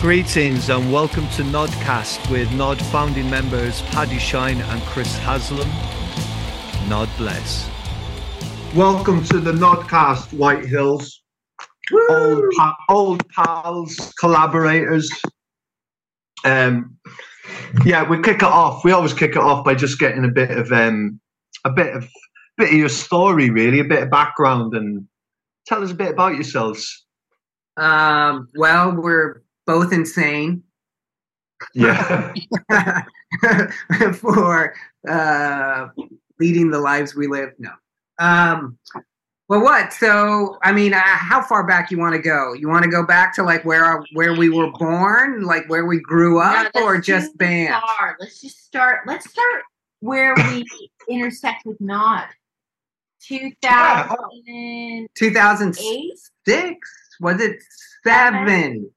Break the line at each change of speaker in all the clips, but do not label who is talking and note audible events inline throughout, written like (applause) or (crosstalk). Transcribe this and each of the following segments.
Greetings and welcome to Gnodcast with Gnod founding members Paddy Shine and Chris Haslam. Gnod bless.
Welcome to the Gnodcast, White Hills. Old, pa- old pals, collaborators. Um, yeah, we kick it off. We always kick it off by just getting a bit of um, a bit of bit of your story, really, a bit of background, and tell us a bit about yourselves.
Um, well, we're both insane
Yeah, (laughs)
for uh, leading the lives we live. No. Um, well, what? So, I mean, uh, how far back you want to go? You want to go back to like where our, where we were born, like where we grew up,
that's
or just band?
far. Let's just start. Let's start where we (laughs) intersect with Gnod. 2008.
2006 was it seven?
Seven.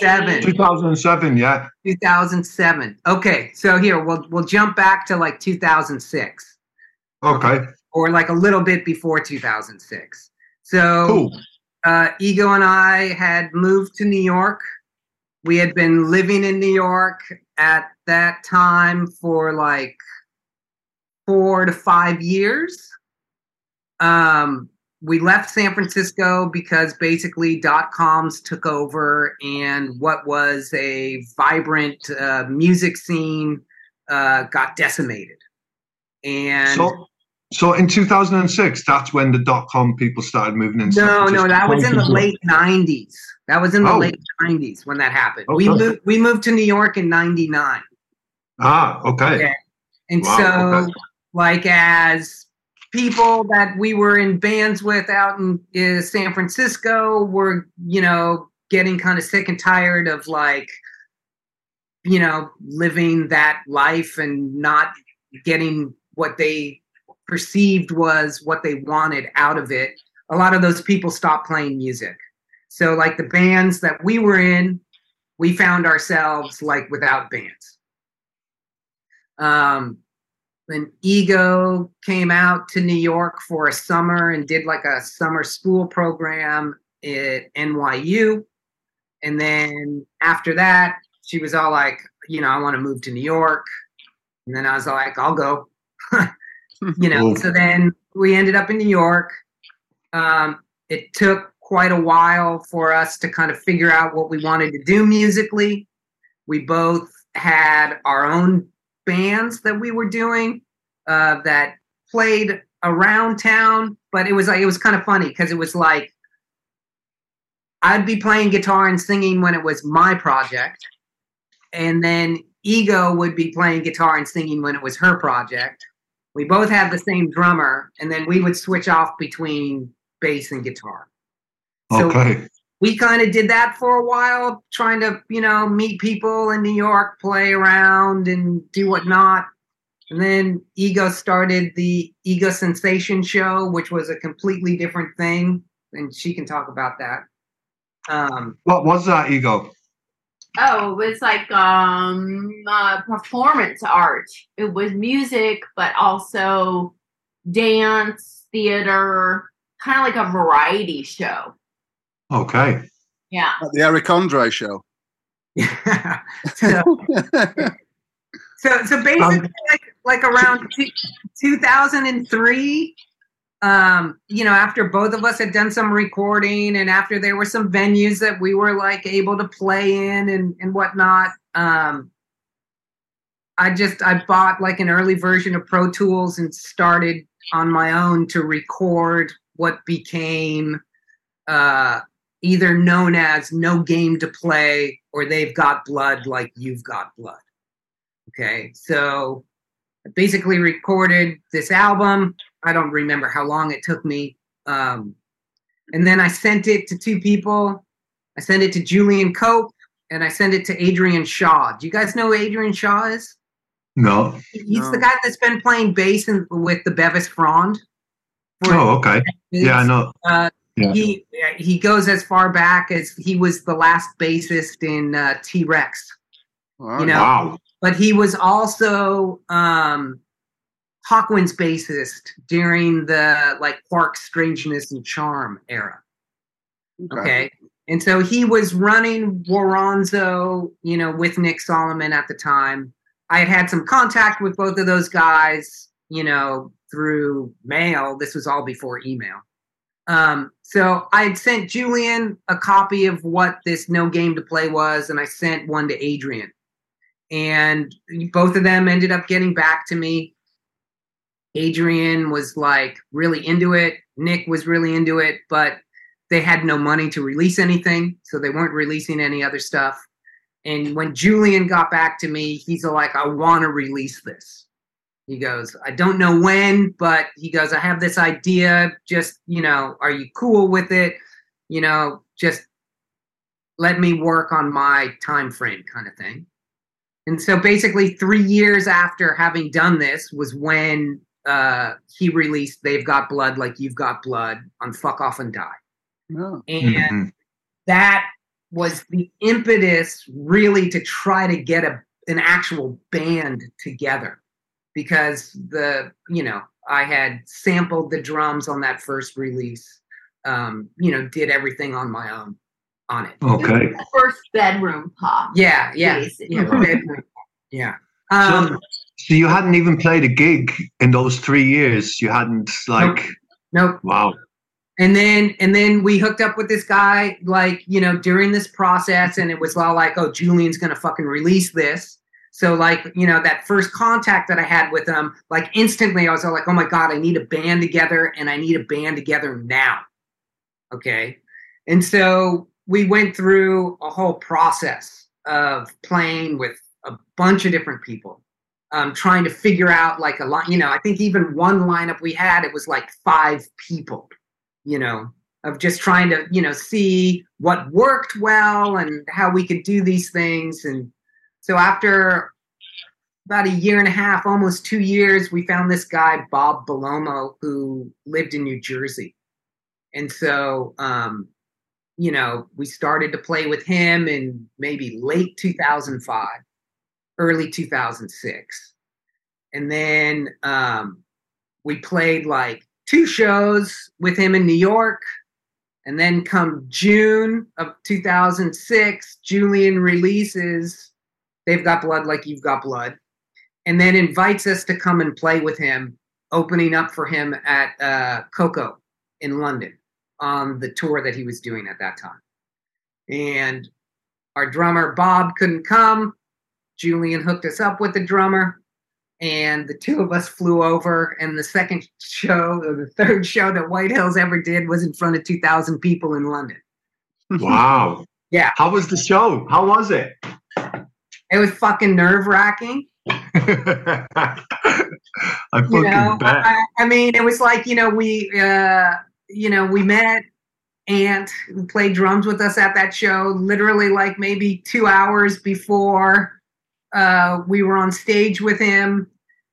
Seven.
2007. Yeah,
2007. Okay, so here we'll we'll jump back to like 2006.
okay,
or like a little bit before 2006. So
cool.
uh, Ego and I had moved to New York. We had been living in New York at that time for like four to five years. Um, we left San Francisco because basically dot coms took over, and what was a vibrant uh, music scene uh, got decimated. And
So, so in 2006, that's when the dot com people started moving in.
No, no, that was in the late '90s. That was in the
Oh.
late '90s when that happened. We moved. We moved to New York in '99,
Ah, okay.
Yeah. and
Wow,
so,
okay.
like, as people that we were in bands with out in uh, San Francisco were, you know, getting kind of sick and tired of like, you know, living that life and not getting what they perceived was what they wanted out of it. A lot of those people stopped playing music. So, like the bands that we were in, we found ourselves like without bands. Um, when Ego came out to New York for a summer and did like a summer school program at NYU. And then after that, she was all like, you know, I want to move to New York. And then I was like, I'll go. (laughs) you know, so then we ended up in New York. Um, it took quite a while for us to kind of figure out what we wanted to do musically. We both had our own bands that we were doing uh, that played around town, but it was like it was kind of funny because it was like I'd be playing guitar and singing when it was my project, and then Ego would be playing guitar and singing when it was her project. We both had the same drummer, and then we would switch off between bass and guitar. So
Okay.
We kind of did that for a while, trying to, you know, meet people in New York, play around and do whatnot. And then Ego started the Ego Sensation show, which was a completely different thing. And she can talk about that. Um,
What was that, Ego?
Oh, it was like um uh, performance art. It was music, but also dance, theater, kind of like a variety show.
Okay.
Yeah.
At the Eric Andre show.
so, (laughs) so, so basically, like, like around two, 2003, um, you know, after both of us had done some recording and after there were some venues that we were like able to play in and, and whatnot, um, I just, I bought like an early version of Pro Tools and started on my own to record what became, uh, either known as no game to play or they've got blood like you've got blood. Okay, so I basically recorded this album. I don't remember how long it took me. Um, and then I sent it to two people. I sent it to Julian Cope and I sent it to Adrian Shaw. Do you guys know who Adrian Shaw is?
No.
He's
No.
the guy that's been playing bass in, with the Bevis Frond.
Oh, okay. Yeah, I know.
uh,
Yeah.
He he goes as far back as he was the last bassist in uh, T Rex,
Wow.
you know.
Wow.
But he was also um, Hawkwind's bassist during the like Quark Strangeness and Charm era. Okay. And so he was running Woronzow, you know, with Nick Saloman at the time. I had had some contact with both of those guys, you know, through mail. This was all before email. Um, so I had sent Julian a copy of what this no game to play was, and I sent one to Adrian. And both of them ended up getting back to me. Adrian was like really into it. Nick was really into it, but they had no money to release anything, so they weren't releasing any other stuff. And when Julian got back to me, he's like, I want to release this. He goes, I don't know when, but he goes, I have this idea. Just, you know, are you cool with it? You know, just let me work on my time frame kind of thing. And so basically, three years after having done this was when uh, he released They've Got Blood Like You've Got Blood on Fuck Off and Die.
Oh.
And
Mhm.
that was the impetus really to try to get a an actual band together because the you know I had sampled the drums on that first release um you know did everything on my own on it
Okay.
The first bedroom pop.
yeah yeah
Basically.
yeah bedroom. yeah um
So, so you hadn't even played a gig in those three years. You hadn't like
nope
wow.
and then and then we hooked up with this guy like you know during this process and it was all like oh julian's gonna fucking release this so like you know that first contact that i had with them, like instantly i was like oh my god i need a band together and i need a band together now okay and so we went through a whole process of playing with a bunch of different people um, trying to figure out like a lot you know i think even one lineup we had it was like five people you know, of just trying to, you know, see what worked well and how we could do these things. And so after about a year and a half, almost two years, we found this guy, Bob Balomo, who lived in New Jersey. And so, um, you know, we started to play with him in maybe late 2005, early 2006. And then um, we played like two shows with him in New York. And then come June of 2006, Julian releases They've Got Blood Like You've Got Blood, and then invites us to come and play with him, opening up for him at uh, KOKO in London on the tour that he was doing at that time. And our drummer, Bob, couldn't come. Julian hooked us up with the drummer and the two of us flew over and the second show or the third show that white hills ever did was in front of 2000 people in london
Wow. (laughs)
Yeah.
How was the show? How was it?
It was fucking nerve-wracking (laughs)
I fucking
you know
bet.
I, I mean it was like you know we uh you know we met Ant who played drums with us at that show literally like maybe two hours before uh, we were on stage with him.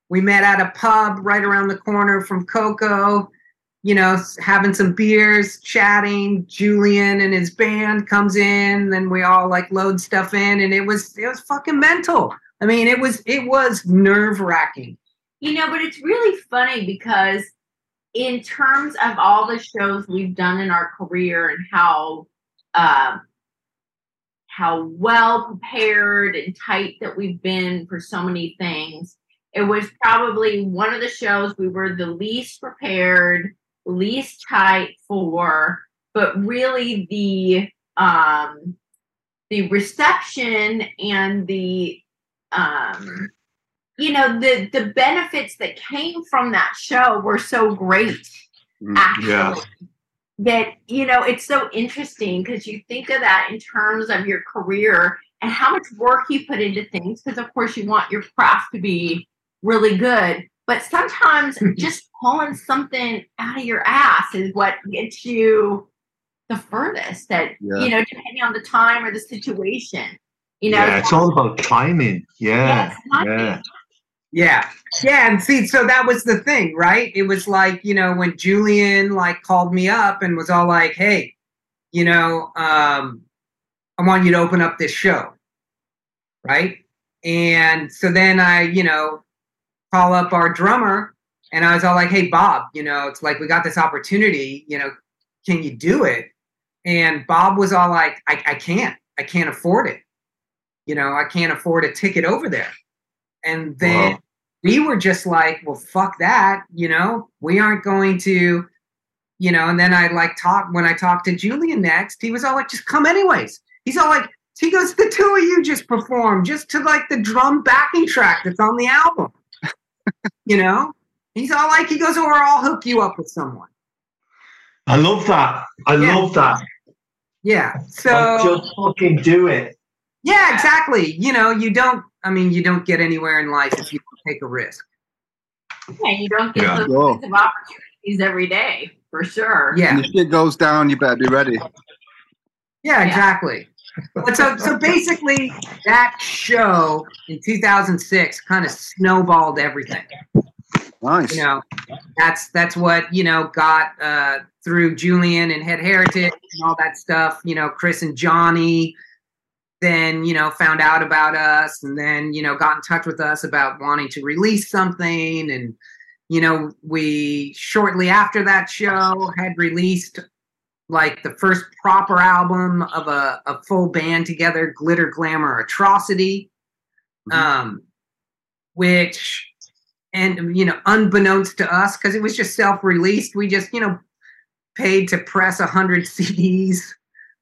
We met at a pub right around the corner from KOKO, you know, having some beers, chatting. Julian and his band comes in, then we all like load stuff in, and it was it was fucking mental. I mean, it was it was nerve wracking.
You know, but it's really funny because in terms of all the shows we've done in our career and how uh, how well prepared and tight that we've been for so many things, it was probably one of the shows we were the least prepared, least tight for, but really the um, the reception and the um, you know the the benefits that came from that show were so great
Mm,
actually
yeah.
that you know it's so interesting because you think of that in terms of your career and how much work you put into things because of course you want your craft to be really good but sometimes just pulling something out of your ass is what gets you the furthest that
Yeah.
you know depending on the time or the situation you know
yeah, it's all about timing. Yeah.
Yes, timing.
yeah.
Yeah. Yeah. And see, so that was the thing, right? It was like, you know, when Julian like called me up and was all like, hey, you know, um, I want you to open up this show. Right. And so then I, you know, call up our drummer and I was all like, hey, Bob, you know, it's like we got this opportunity, you know, can you do it? and Bob was all like, I, I can't, I can't afford it. You know, I can't afford a ticket over there. And then we were just like, well, fuck that. You know, we aren't going to, you know, and then I like talk when I talked to Julian next, he was all like, just come anyways. He's all like, he goes, the two of you just perform just to like the drum backing track that's on the album. You know? He's all like, he goes, or I'll hook you up with someone.
I love that. I
Yeah.
love that.
Yeah.
Like,
So
just fucking do it.
yeah, exactly. You know, you don't I mean, you don't get anywhere in life if you don't take a risk.
Yeah, you don't get
Yeah.
those
Sure.
kinds of opportunities every day, for sure.
Yeah.
When the shit goes down, you better be ready.
Yeah,
Yeah.
exactly. But so so basically that show in 2006 kind of snowballed everything.
Nice.
You know, that's that's what, you know, got uh through Julian and Head Heritage and all that stuff, you know, Chris and Johnny then, you know, found out about us and then, you know, got in touch with us about wanting to release something and you know, we shortly after that show had released like the first proper album of a, a full band together, Glitter Glamour Atrocity,
Mhm.
um, which, and you know, unbeknownst to us, because it was just self-released, we just you know paid to press a hundred (laughs) CDs,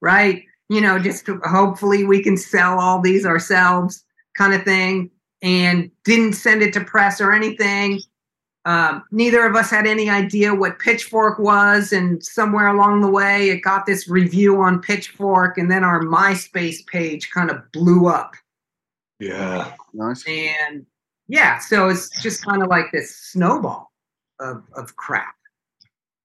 right? You know, just hopefully we can sell all these ourselves, kind of thing, and didn't send it to press or anything. Um, neither of us had any idea what Pitchfork was, and somewhere along the way, it got this review on Pitchfork, and then our MySpace page kind of blew up.
Yeah.
Nice.
And yeah, so it's just kind of like this snowball of, of crap.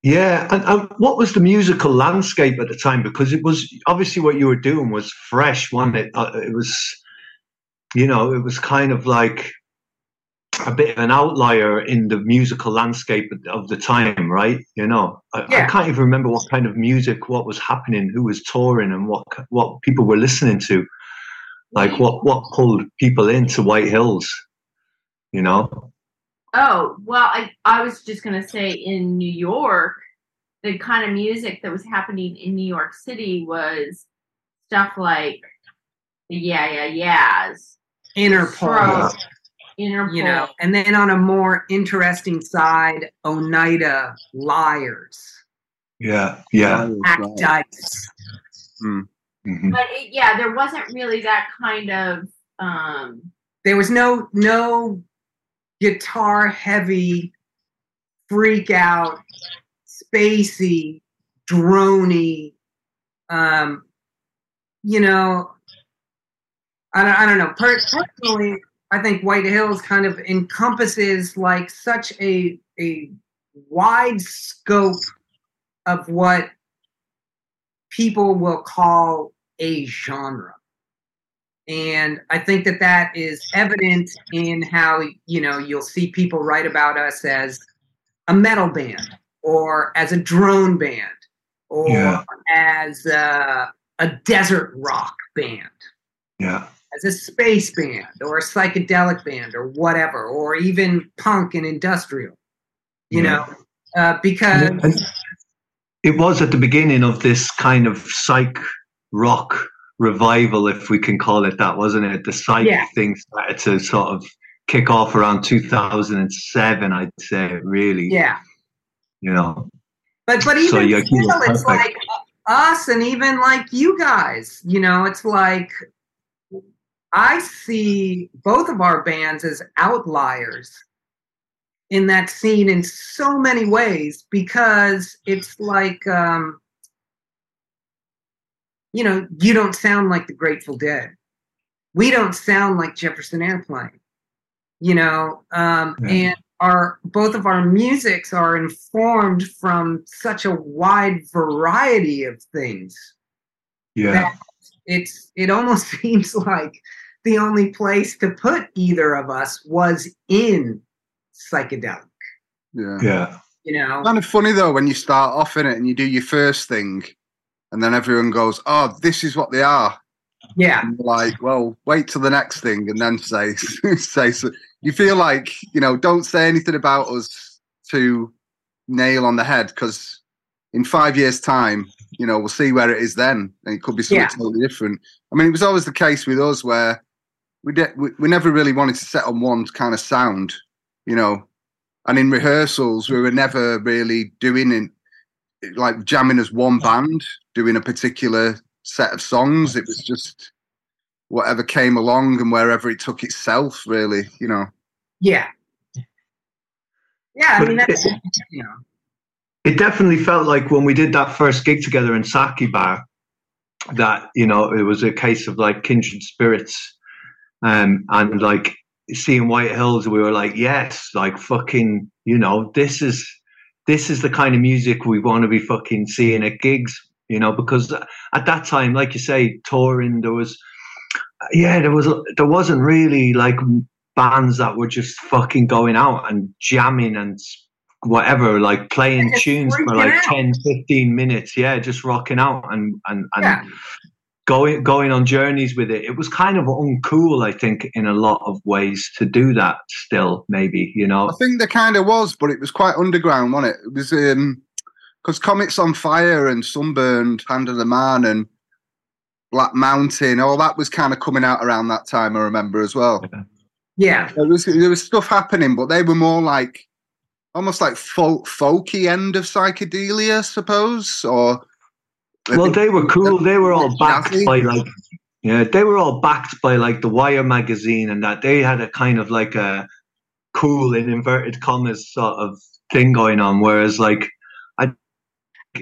Yeah, and, and what was the musical landscape at the time? Because it was obviously what you were doing was fresh, wasn't it? Uh, it was, you know, it was kind of like a bit of an outlier in the musical landscape of the time, right? You know, I,
Yeah.
I can't even remember what kind of music, what was happening, who was touring, and what what people were listening to. Like what what pulled people into White Hills, you know?
Oh, well, I, I was just going to say in New York, the kind of music that was happening in New York City was stuff like the Yeah, Yeah, Yeahs,
Interpol,
Strokes, Interpol.
you know, and then on a more interesting side, Oneida Liars,
Yeah, yeah.
Act
Right.
Dice.
mhm.
But it, yeah, there wasn't really that kind of. um
There was no no guitar heavy, freak out, spacey, drony. Um, you know, I don't, I don't know. Per- personally, I think White Hills kind of encompasses like such a a wide scope of what people will call a genre. And I think that that is evident in how, you know, you'll see people write about us as a metal band or as a drone band or
Yeah.
as a, a desert rock band
Yeah.
As a space band or a psychedelic band or whatever, or even punk and industrial, you
Yeah.
know, uh, because
And- it was at the beginning of this kind of psych rock revival, if we can call it that, wasn't it? The psych
Yeah.
thing started to sort of kick off around 2007, I'd say, really.
yeah,
You know,
but but
So
even
you- you
still, it's like us and even like you guys, you know, it's like I see both of our bands as outliers in that scene in so many ways because it's like um you know you don't sound like the grateful dead we don't sound like jefferson airplane you know um
Yeah.
and our both of our musics are informed from such a wide variety of things
yeah.
it's it almost (laughs) seems like the only place to put either of us was in psychedelic
Yeah.
Yeah.
you know
Kind of funny though when you start off in it and you do your first thing, and then everyone goes, "Oh, this is what they are."
yeah
And like, well, wait till the next thing and then say (laughs) say. So. You feel like you know, don't say anything about us to nail on the head because in five years' time, you know, we'll see where it is then, and it could be something
Yeah.
totally different. I mean, it was always the case with us where we did we, we never really wanted to set on one kind of sound, you know, and in rehearsals we were never really doing in like jamming as one band doing a particular set of songs. It was just whatever came along and wherever it took itself, really, you know.
Yeah. Yeah, I mean that's
it-
you know.
it definitely felt like when we did that first gig together in Saki Bar that you know it was a case of like kindred spirits um and like seeing White Hills we were like yes like fucking you know this is this is the kind of music we want to be fucking seeing at gigs you know because at that time like you say touring there was yeah there was there wasn't really like bands that were just fucking going out and jamming and whatever, like playing tunes for like
out.
10, 15 minutes. Yeah, just rocking out and and, and
Yeah.
Going going on journeys with it. It was kind of uncool, I think, in a lot of ways to do that still, maybe, you know.
I think there kind of was, but it was quite underground, wasn't it? It was um because Comets on Fire and Sunburned, Hand of the Man and Black Mountain, all that was kind of coming out around that time, I remember as well.
Yeah.
There was there was stuff happening, but they were more like almost like folk folky end of psychedelia, I suppose, or
Well, they were cool. They were all backed by like, yeah, they were all backed by like the Wire magazine and that. They had a kind of like a cool in inverted commas sort of thing going on. Whereas like, I,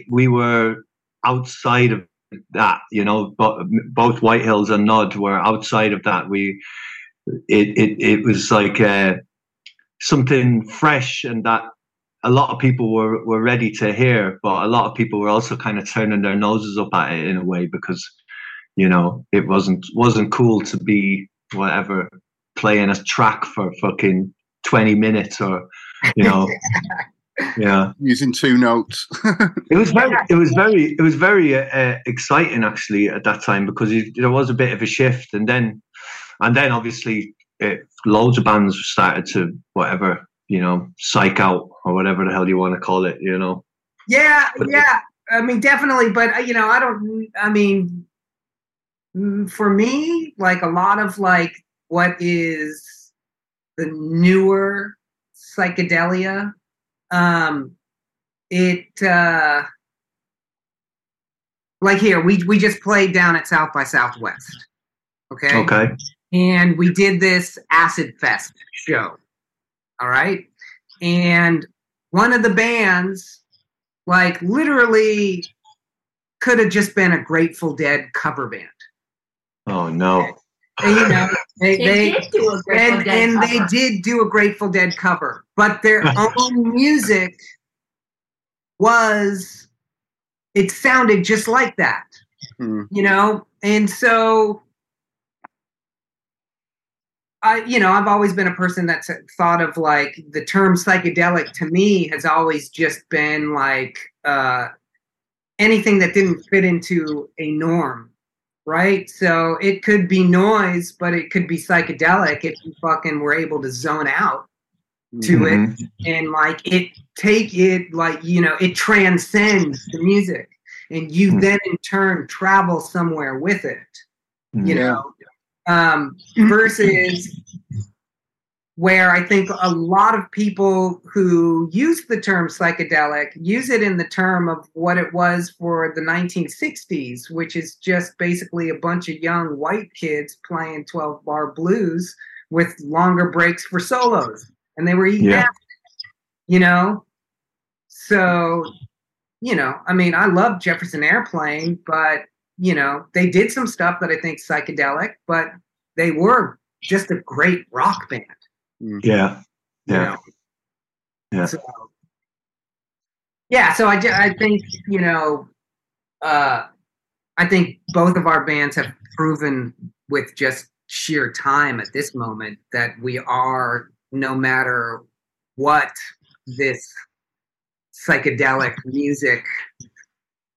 we were outside of that. You know, but both White Hills and Gnod were outside of that. We, it it it was like uh, something fresh and that a lot of people were, were ready to hear, but a lot of people were also kind of turning their noses up at it in a way because, you know, it wasn't wasn't cool to be whatever playing a track for fucking twenty minutes or, you know, (laughs) yeah.
using two notes. (laughs)
It was very, it was very, it was very uh, exciting actually at that time because it, there was a bit of a shift, and then, and then obviously, it, loads of bands started to whatever you know, psych out or whatever the hell you want to call it, you know.
Yeah,
But-
yeah. I mean, definitely, but uh, you know, I don't. I mean, mm, for me, like a lot of like what is the newer psychedelia, um, it uh, like here we we just played down at South by Southwest, okay,
Okay.
and we did this acid fest show all right and one of the bands like literally could have just been a grateful dead cover band
Oh no.
and, you know they,
They,
they
did do a Grateful
and,
Dead
and they
cover.
did do a grateful dead cover but their (laughs) own music was it sounded just like that
Hmm.
you know and so i you know i've always been a person that's thought of like the term psychedelic to me has always just been like uh anything that didn't fit into a norm right so it could be noise but it could be psychedelic if you fucking were able to zone out to
Mhm.
it and like it take it like you know it transcends the music and you
Hmm.
then in turn travel somewhere with it you know um versus where i think a lot of people who use the term psychedelic use it in the term of what it was for the 1960s which is just basically a bunch of young white kids playing 12 bar blues with longer breaks for solos and they were eating
Yeah.
acid, you know so you know i mean i love jefferson airplane but you know they did some stuff that i think psychedelic but they were just a great rock band
Yeah.
you
Yeah.
know?
Yeah.
So, yeah. So I, I think you know, uh, I think both of our bands have proven with just sheer time at this moment that we are, no matter what this psychedelic music,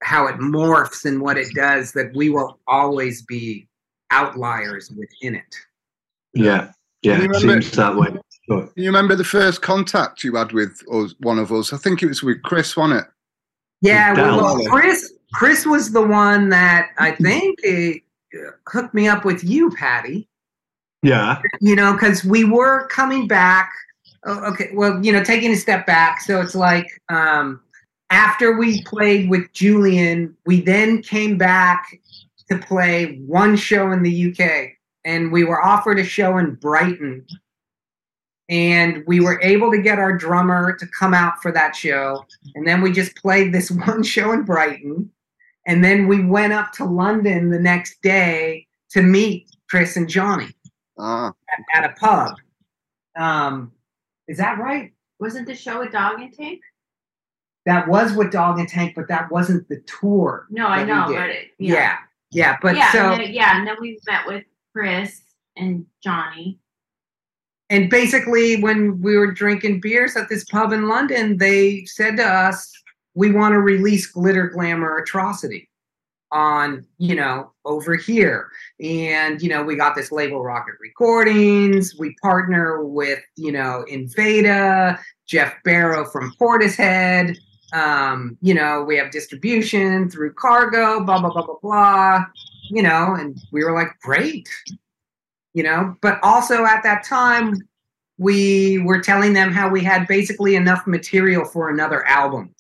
how it morphs and what it does, that we will always be outliers within it.
Yeah. Yeah.
You
It
remember-
seems that way. Sure.
You remember the first contact you had with us, one of us? I think it was with Chris, wasn't it?
Yeah,
Del.
well, Chris Chris was the one that I think eh, hooked me up with you, Paddy.
Yeah.
You know, because we were coming back. Oh, okay, well, you know, taking a step back. So it's like um, after we played with Julian, we then came back to play one show in the UK, and we were offered a show in Brighton. And we were able to get our drummer to come out for that show. And then we just played this (laughs) one show in Brighton. And then we went up to London the next day to meet Chris and Johnny
Ah,
at, at a pub. Um, is that right?
Wasn't the show a dog and tank?
That was with Dog and Tank, but that wasn't the tour.
No, I know, but it,
Yeah,
yeah,
yeah, but
yeah,
so
and then, yeah, and then we met with Chris and Johnny.
and basically when we were drinking beers at this pub in London, they said to us, "We want to release Glitter Glamour Atrocity on, you know, over here." And you know, we got this label Rocket Recordings. We partner with, you know, Invada, Geoff Barrow from Portishead. Um, you know, we have distribution through Cargo, blah blah blah blah blah. You know, and we were like, "Great." You know, but also at that time we were telling them how we had basically enough material for another album.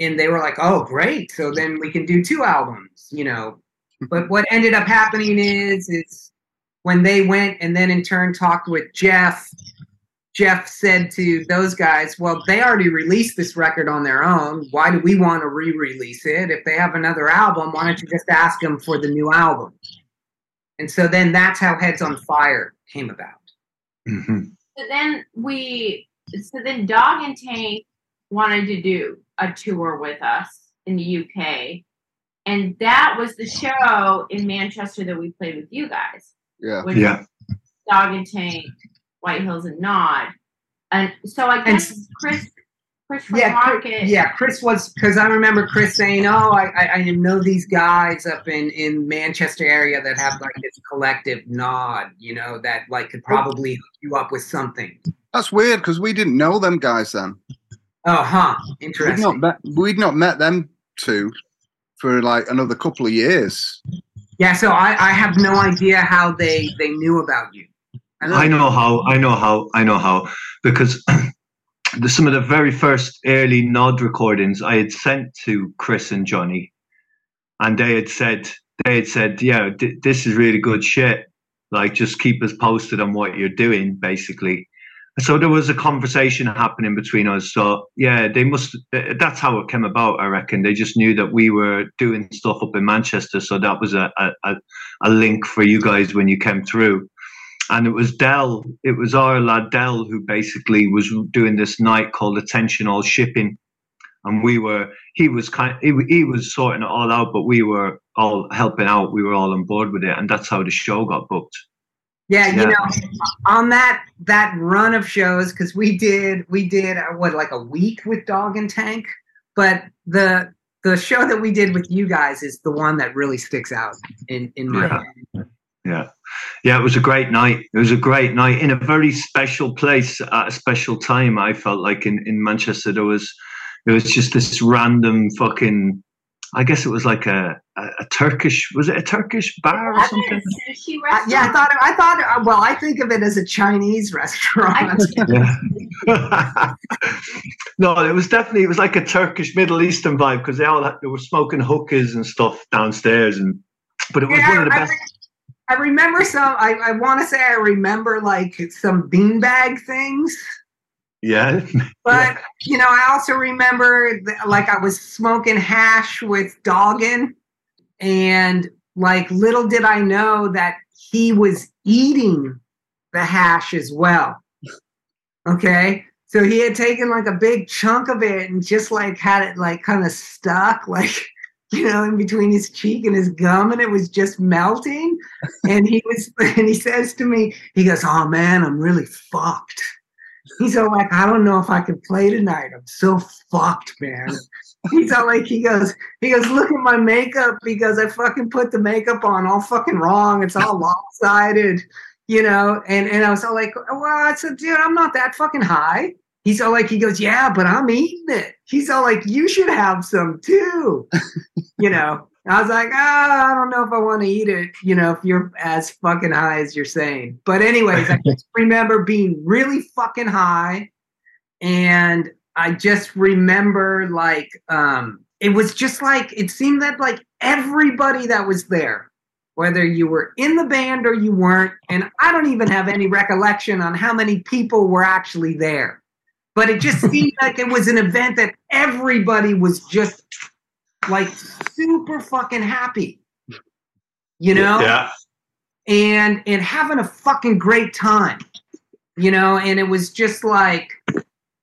And they were like, oh, great. So then we can do two albums, you know. (laughs) But what ended up happening is, is when they went and then in turn talked with Geoff, Geoff said to those guys, well, they already released this record on their own. Why do we want to re release it? If they have another album, why don't you just ask them for the new album? And so then that's how Heads on Fire came about.
Mhm.
So then we, so then Dog and Tank wanted to do a tour with us in the UK, and that was the show in Manchester that we played with you guys.
yeah.
With
Yeah.
Dog and Tank, White Hills, and Gnod. And so I
And
guess Chris, Chris from
Yeah,
Rocket.
yeah. Chris was because I remember Chris saying, "Oh, I, I, I know these guys up in in Manchester area that have like this collective gnod, you know, that like could probably hook you up with something."
That's weird because we didn't know them guys then.
Oh, huh.
We'd
Interesting.
not met. We'd not met them two for like another couple of years.
Yeah. So I I have no idea how they they knew about you.
I know how. I know how. I know how because (clears throat) the, some of the very first early Gnod recordings I had sent to Chris and Johnny, and they had said they had said, "Yeah, th- this is really good shit. Like, just keep us posted on what you're doing, basically." So there was a conversation happening between us. So yeah, they must. That's how it came about. I reckon they just knew that we were doing stuff up in Manchester, so that was a, a, a link for you guys when you came through and it was Dell. It was our lad Dell who basically was doing this night called Attention All Shipping, and we were. He was kind. He, he was sorting it all out, but we were all helping out. We were all on board with it, and that's how the show got booked.
Yeah, you know, on that that run of shows, because we did we did uh, what like a week with Dog and Tank, but the the show that we did with you guys is the one that really sticks out in in my
Yeah.
head.
Yeah, yeah. It was a great night. It was a great night in a very special place at a special time. I felt like in in Manchester there was it was just this random fucking. I guess it was like a, a, a Turkish. Was it a Turkish bar or
Wasn't
something?
it a
Uh, yeah, I thought I thought well, I think of it as a Chinese restaurant. (laughs)
No, it was definitely it was like a Turkish Middle Eastern vibe because they all had, they were smoking hookahs and stuff downstairs, and but it was
Yeah,
one of the
I,
best.
I remember (laughs) some. I, I want to say I remember like some beanbag things.
Yeah, (laughs)
But you know, I also remember th- like I was smoking hash with Doggin, and like little did I know that he was eating the hash as well. Okay, so he had taken like a big chunk of it and just like had it like kind of stuck, (laughs) like you know, in between his cheek and his gum, and it was just melting. and he was, (laughs) and he says to me, he goes, "Oh man, I'm really fucked." He's all like, I don't know if I can play tonight. I'm so fucked, man. He's all like, he goes, he goes, look at my makeup because I fucking put the makeup on all fucking wrong. It's all lopsided, you know. And and I was all like, well, I said, dude, I'm not that fucking high. He's all like, he goes, yeah, but I'm eating it. He's all like, you should have some too. (laughs) you know, I was like, ah, I don't know if I want to eat it, you know, if you're as fucking high as you're saying. But, anyways, I just (laughs) remember being really fucking high. And I just remember like, um, it was just like, it seemed that like everybody that was there, whether you were in the band or you weren't, and I don't even have any recollection on how many people were actually there. But it just seemed (laughs) like it was an event that everybody was just like super fucking happy. You know?
Yeah.
and and having a fucking great time you know and it was just like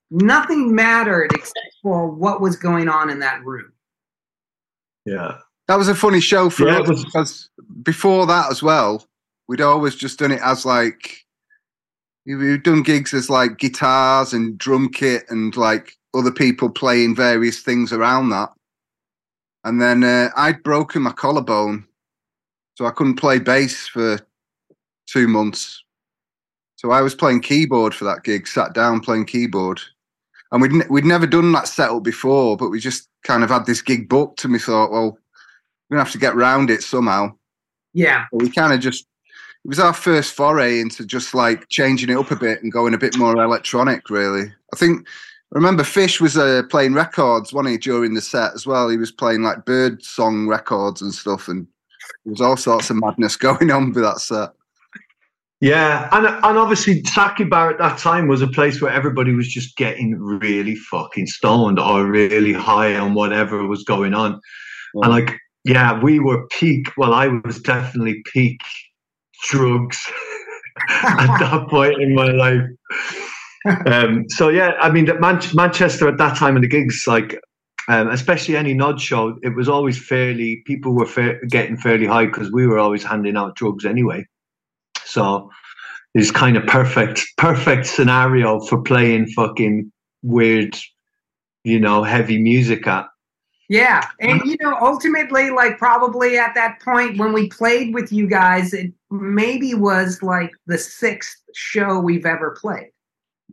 nothing mattered except for what was going on in that room
Yeah.
That was a funny show for
Yeah,
us
was-
because before that as well, we'd always just done it as like we've done gigs as like guitars and drum kit and like other people playing various things around that. And then uh, I'd broken my collarbone, so I couldn't play bass for two months. So I was playing keyboard for that gig, sat down playing keyboard. And we'd, we'd never done that setup before, but we just kind of had this gig booked and we thought, well, we're gonna have to get round it somehow.
yeah
But we kind of just it was our first foray into just like changing it up a bit and going a bit more electronic. Really, I think. I remember Fish was uh, playing records, wasn't he, during the set as well? He was playing like bird song records and stuff, and there was all sorts of madness (laughs) going on with that set.
Yeah, and and obviously Saki Bar at that time was a place where everybody was just getting really fucking stoned or really high on whatever was going on.
Yeah.
And like, yeah, we were peak. Well, I was definitely peak drugs (laughs) at that point in my life. Um, so yeah, I mean, Man- Manchester at that time in the gigs, like, um, especially any Gnod show, it was always fairly. People were fair, getting fairly high because we were always handing out drugs anyway. So it's kind of perfect, perfect scenario for playing fucking weird, you know, heavy music at.
Yeah and you know ultimately like probably at that point when we played with you guys it maybe was like the sixth show we've ever played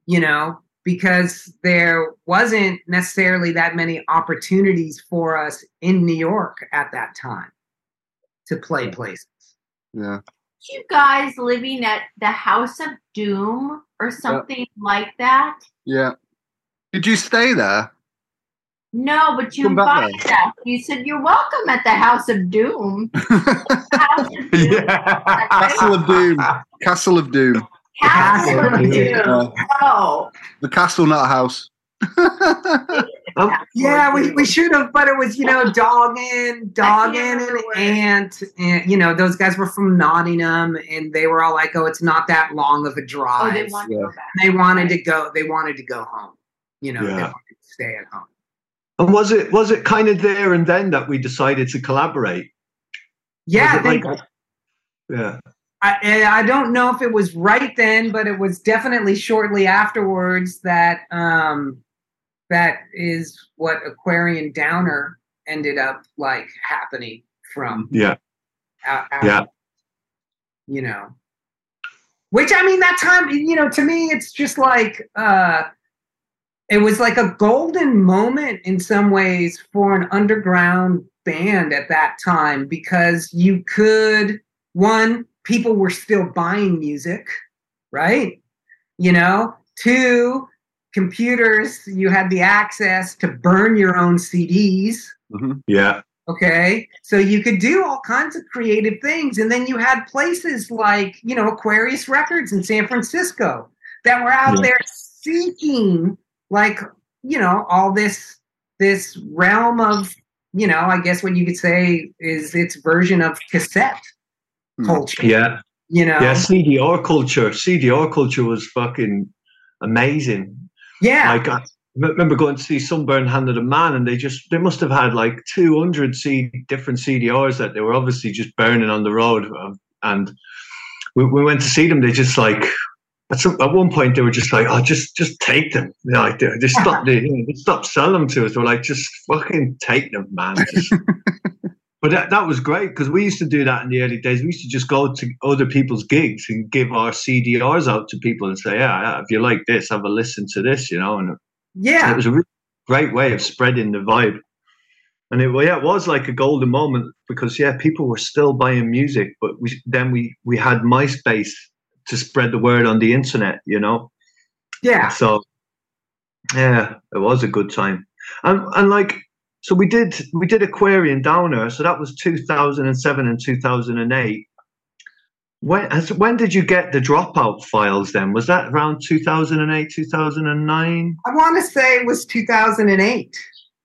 you know because there wasn't necessarily that many opportunities for us in new york at that time to play places
Yeah,
you guys living at the House of Doom or something like that?
yeah. Did you stay there?
No, but you
Come back
invited us. You said you're welcome at the House of Doom. (laughs) House of Doom.
Castle of Doom. Castle of Doom.
Castle of
Doom.
Doom. Oh,
the castle, not a house.
Um, (laughs)
Yeah, we, we should have, but it was, you know, Doggin, Doggin and
remember
Ant. And, you know, those guys were from Nottingham and they were all like, oh, it's not that long of a
oh,
drive.
they want to go back.
they wanted to go, they wanted to go home. You know, they wanted to stay at home.
And was it was it kind of there and then that we decided to collaborate?
Yeah, I think,
like- yeah.
I, I don't know if it was right then, but it was definitely shortly afterwards that um, that is what Aquarian Downer ended up like happening from.
Yeah.
out, out-
Yeah.
you know which i mean that time you know to me it's just like uh it was like a golden moment in some ways for an underground band at that time because you could one people were still buying music right you know two computers you had the access to burn your own cds mm-hmm.
Yeah.
Okay. So you could do all kinds of creative things. And then you had places like, you know, Aquarius Records in San Francisco that were out
Yeah.
there seeking like, you know, all this this realm of, you know, I guess what you could say is its version of cassette
Hmm.
culture.
Yeah.
You know?
Yeah. CDR culture. CDR culture was fucking amazing.
Yeah.
Like I remember going to see Sunburn Hand of the Man, and they just they must have had like two hundred C different CDRs that they were obviously just burning on the road. um, And we, we went to see them. They just like at some at one point they were just like, oh, just just take them. You know, like they, they stopped they, you know, they stopped selling them to us. They were like, just fucking take them, man. Just, (laughs) But that, that was great because we used to do that in the early days. We used to just go to other people's gigs and give our CDRs out to people and say, "Yeah, if you like this, have a listen to this," you know. And
Yeah.
it was a really great way of spreading the vibe. And it, well, yeah, it was like a golden moment because yeah, people were still buying music, but we then we we had MySpace to spread the word on the internet, you know.
Yeah.
So yeah, it was a good time. And and like so we did we did Aquarian Downer, so that was 2007 and 2008. When when did you get the dropout files then? Was that around 2008, 2009?
I want to say it was 2008.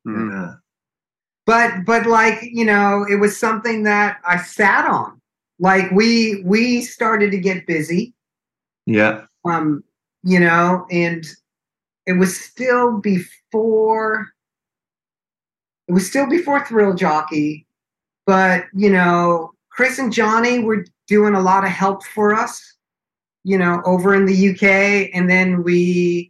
Mm.
Yeah.
but but like you know it was something that i sat on like we we started to get busy
Yeah.
um you know and it was still before it was still before thrill jockey but you know chris and johnny were doing a lot of help for us you know over in the uk and then we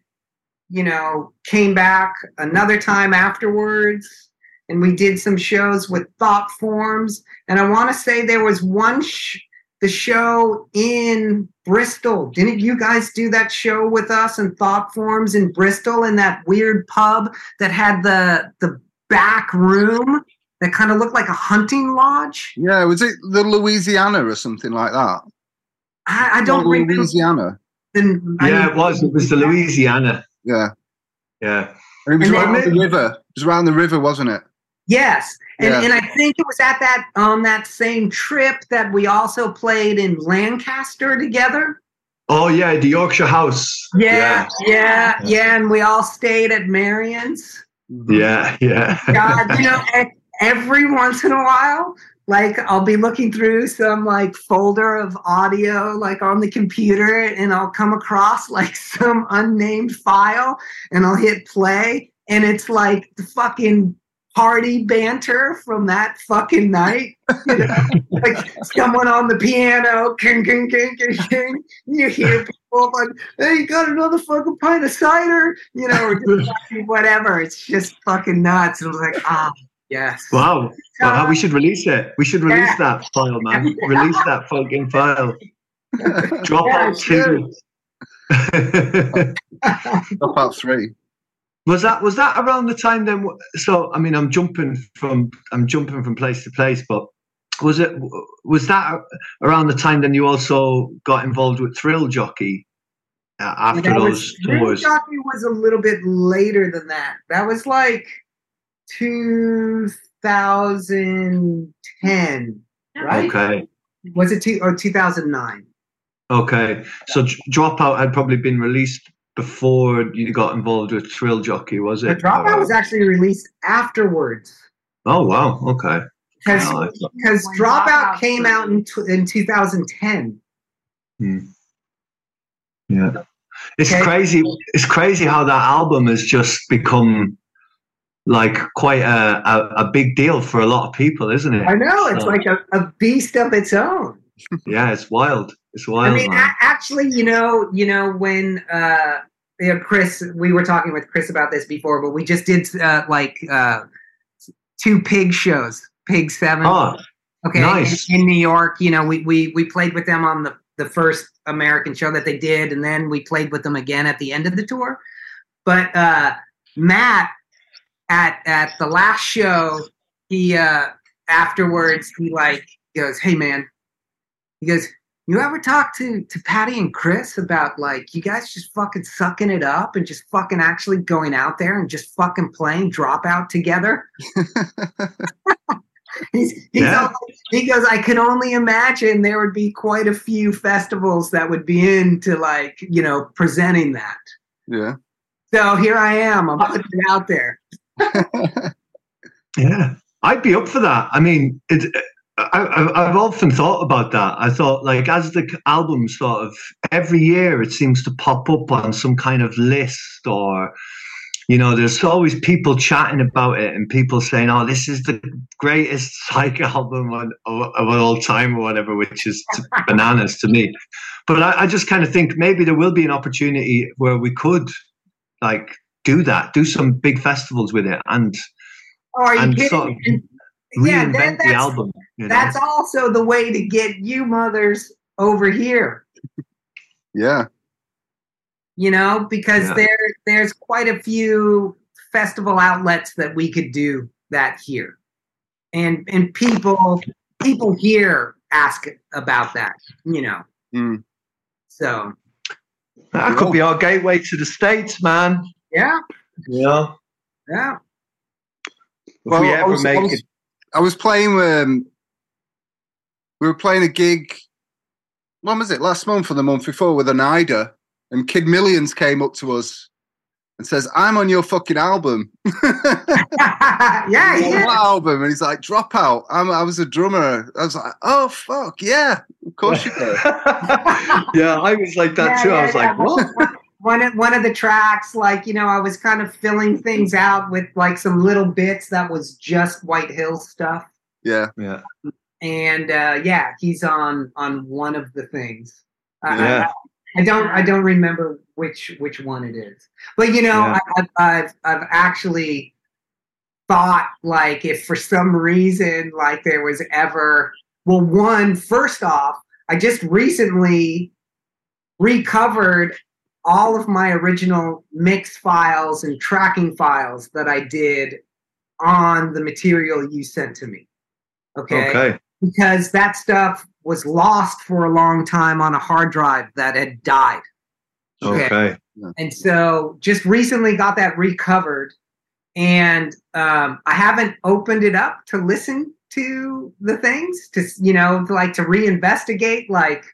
you know came back another time afterwards and we did some shows with thought forms and i want to say there was one sh- the show in bristol didn't you guys do that show with us and thought forms in bristol in that weird pub that had the the back room that kind of looked like a hunting lodge
Yeah, was it the Louisiana or something like that?
i, I don't remember
Louisiana.
the- I-
Yeah, it was. It was the Louisiana.
Yeah,
Yeah.
it was
And
around
then-
the river. It was around the river, wasn't it?
Yes. And,
Yeah.
and I think it was at that on that same trip that we also played in Lancaster together.
Oh yeah, the Yorkshire House.
Yeah, yeah, yeah. And we all stayed at Marion's. Mm-hmm.
Yeah, yeah.
God, you know, every once in a while, like I'll be looking through some like folder of audio like on the computer and I'll come across like (laughs) some unnamed file and I'll hit play and it's like the fucking party banter from that fucking night. You know? (laughs) like someone on the piano, king, king, king, king, king. You hear people like, hey, you got another fucking pint of cider, you know, or whatever. It's just fucking nuts. It was like, ah, yes.
Wow. Wow, we should release it. We should release
Yeah.
that file, man. Release that fucking file. (laughs) Drop
Yeah,
out two. (laughs)
Drop out three.
Was that was that around the time then? So I mean, I'm jumping from I'm jumping from place to place, but was it was that around the time then you also got involved with Thrill Jockey uh, after
That
those
was,
tours?
Jockey was a little bit later than that. That was like 2010, right?
Okay.
Was it two, or 2009?
Okay, so Dropout had probably been released before you got involved with Thrill Jockey, was
The
it?
Dropout
Or-
was actually released afterwards
Oh wow, okay.
because
I thought-
because Dropout
Dropout
came out in tw- in 2010. Hmm.
yeah, it's
Okay.
crazy. It's crazy how that album has just become like quite a, a, a big deal for a lot of people, isn't it?
I know it's
So,
like a, a beast of its own. (laughs)
yeah, it's wild. It's
I mean, a- actually, you know, you know when uh, you know, Chris, we were talking with Chris about this before, but we just did uh, like uh, two pig shows, Pig Seven.
oh,
okay,
nice.
in, in New York. You know, we we we played with them on the the first American show that they did, and then we played with them again at the end of the tour. But uh, Matt at at the last show, he uh, afterwards he like goes, "Hey man," he goes, "You ever talk to to Paddy and Chris about like you guys just fucking sucking it up and just fucking actually going out there and just fucking playing dropout together?" (laughs) He's, he's
Yeah.
all- he goes, I can only imagine there would be quite a few festivals that would be into like, you know, presenting that.
Yeah.
So here I am. I'm putting it out there. (laughs)
Yeah, I'd be up for that. I mean, it, I, I've I've often thought about that. I thought, like, as the album sort of every year, it seems to pop up on some kind of list, or you know, there's always people chatting about it and people saying, "Oh, this is the greatest (laughs) psych album of, of all time," or whatever, which is (laughs) bananas to me. But I, I just kind of think maybe there will be an opportunity where we could, like, do that, do some big festivals with it, and
Oh, are you
And
kidding?
so-
and, Yeah,
reinvent
that-
the
that's-
album. You know?
That's also the way to get you mothers over here.
Yeah.
you know, because
Yeah.
there there's quite a few festival outlets that we could do that here. And and people people here ask about that, you know.
Mm.
So
that could be our gateway to the states, man.
yeah,
Yeah.
yeah.
If
Well,
we ever
was-
make
was-
it.
I was playing. Um, we were playing a gig. When was it? Last month or the month before with an Ida, and Kid Millions came up to us and says, "I'm on your fucking album." (laughs) (laughs)
yeah, yeah.
What album? And he's like, "Dropout." I'm, I was a drummer. I was like, "Oh fuck, yeah, of course you (laughs) did."
yeah, I was like that
Yeah,
too.
yeah,
I was like, what?
One of, one of the tracks, like, you know, I was kind of filling things out with like some little bits that was just White Hills stuff.
Yeah,
Yeah.
and uh, yeah, he's on on one of the things. I-
Yeah.
I, I don't I don't remember which which one it is, but you know,
Yeah.
I, I've, I've I've actually thought like if for some reason like there was ever well, one first off, I just recently recovered all of my original mix files and tracking files that I did on the material you sent to me.
Okay. okay.
Because that stuff was lost for a long time on a hard drive that had died.
Okay.
And so just recently got that recovered. And um, I haven't opened it up to listen to the things, to, you know, like to reinvestigate like,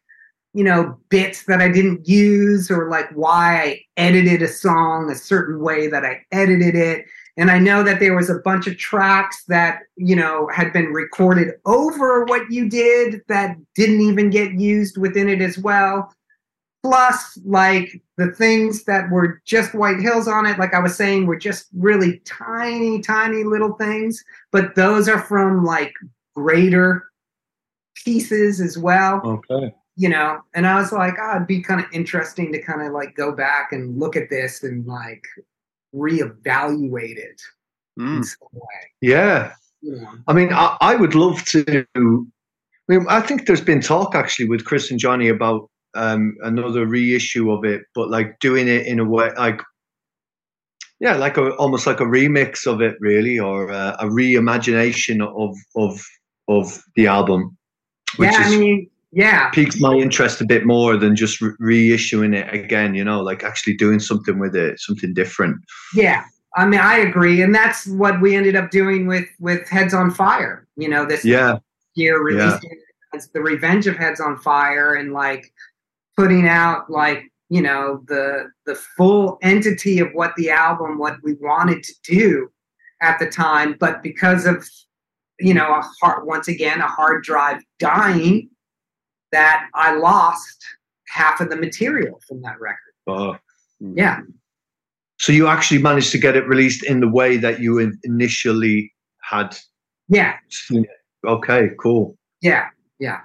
you know, bits that I didn't use or like why I edited a song a certain way that I edited it. And I know that there was a bunch of tracks that, you know, had been recorded over what you did that didn't even get used within it as well. Plus, like the things that were just White Hills on it, like I was saying, were just really tiny, tiny little things. But those are from like greater pieces as well
Okay.
You know and i was like oh, it'd be kind of interesting to kind of like go back and look at this and like reevaluate it in
Mm.
some way
Yeah.
you
I mean, I, I would love to. I mean, I think there's been talk actually with Chris and Johnny about um, another reissue of it, but like doing it in a way like, yeah, like a almost like a remix of it, really, or uh, a reimagination of of of the album, which
yeah
is
i mean yeah
piques my interest a bit more than just re- reissuing it again. You know, like actually doing something with it, something different.
yeah i mean i agree and that's what we ended up doing with with heads on fire you know this
Yeah,
year releasing as the revenge of heads on fire and like putting out like you know the the full entity of what the album what we wanted to do at the time but because of you know a hard once again a hard drive dying that i lost half of the material from that record
Oh.
yeah
So you actually managed to get it released in the way that you initially had
yeah.
Okay, cool.
yeah yeah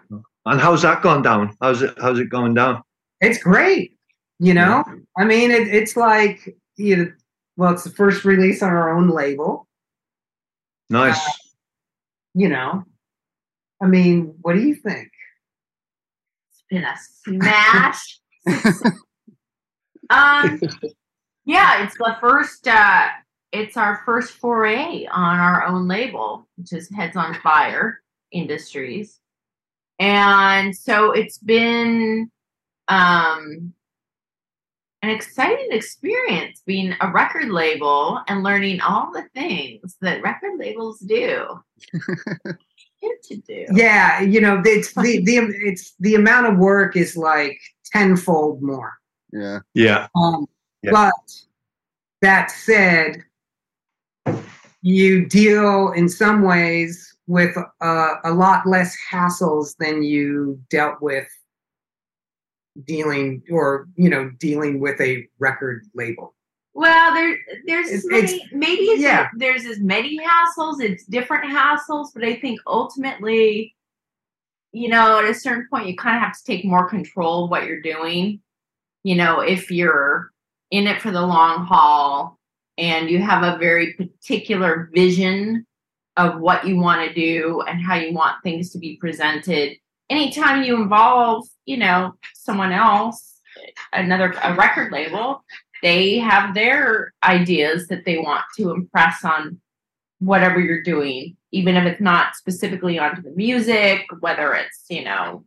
And how's that gone down? How's it how's it going down?
it's great you know i mean it, it's like you know well it's the first release on our own label
Nice.
Uh, you know i mean what do you think
Been a smash. (laughs) um, yeah, it's the first. Uh, it's our first foray on our own label, which is Heads on Fire Industries, and so it's been um, an exciting experience being a record label and learning all the things that record labels do. (laughs) Get to do.
yeah you know it's the, the it's the amount of work is like tenfold more
Yeah.
Yeah.
um,
Yeah.
but that said you deal in some ways with uh, a lot less hassles than you dealt with dealing or you know dealing with a record label
Well, there, there's
It's-
many, maybe it's
yeah.
there's as many hassles. It's different hassles, but I think ultimately, you know, at a certain point, you kind of have to take more control of what you're doing. You know, if you're in it for the long haul and you have a very particular vision of what you want to do and how you want things to be presented. Anytime you involve, you know, someone else, another a record label, they have their ideas that they want to impress on whatever you're doing, even if it's not specifically onto the music, whether it's, you know,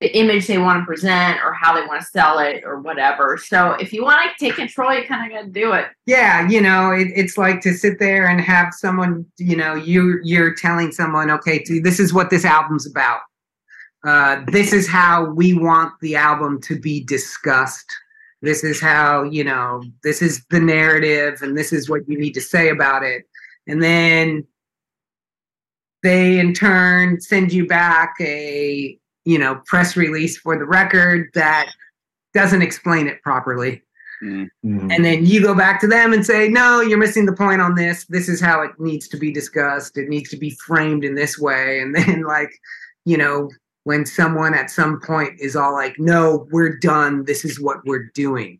the image they want to present or how they want to sell it or whatever. So if you want to take control, you kind of got to do it.
Yeah, you know, it, it's like to sit there and have someone, you know, you you're telling someone, okay, this is what this album's about. Uh, this is how we want the album to be discussed. This is how, you know, this is the narrative and this is what you need to say about it. And then they in turn send you back a you know press release for the record that doesn't explain it properly.
Mm.
and then you go back to them and say no you're missing the point on this. This is how it needs to be discussed. It needs to be framed in this way. And then like you know when someone at some point is all like no we're done this is what we're doing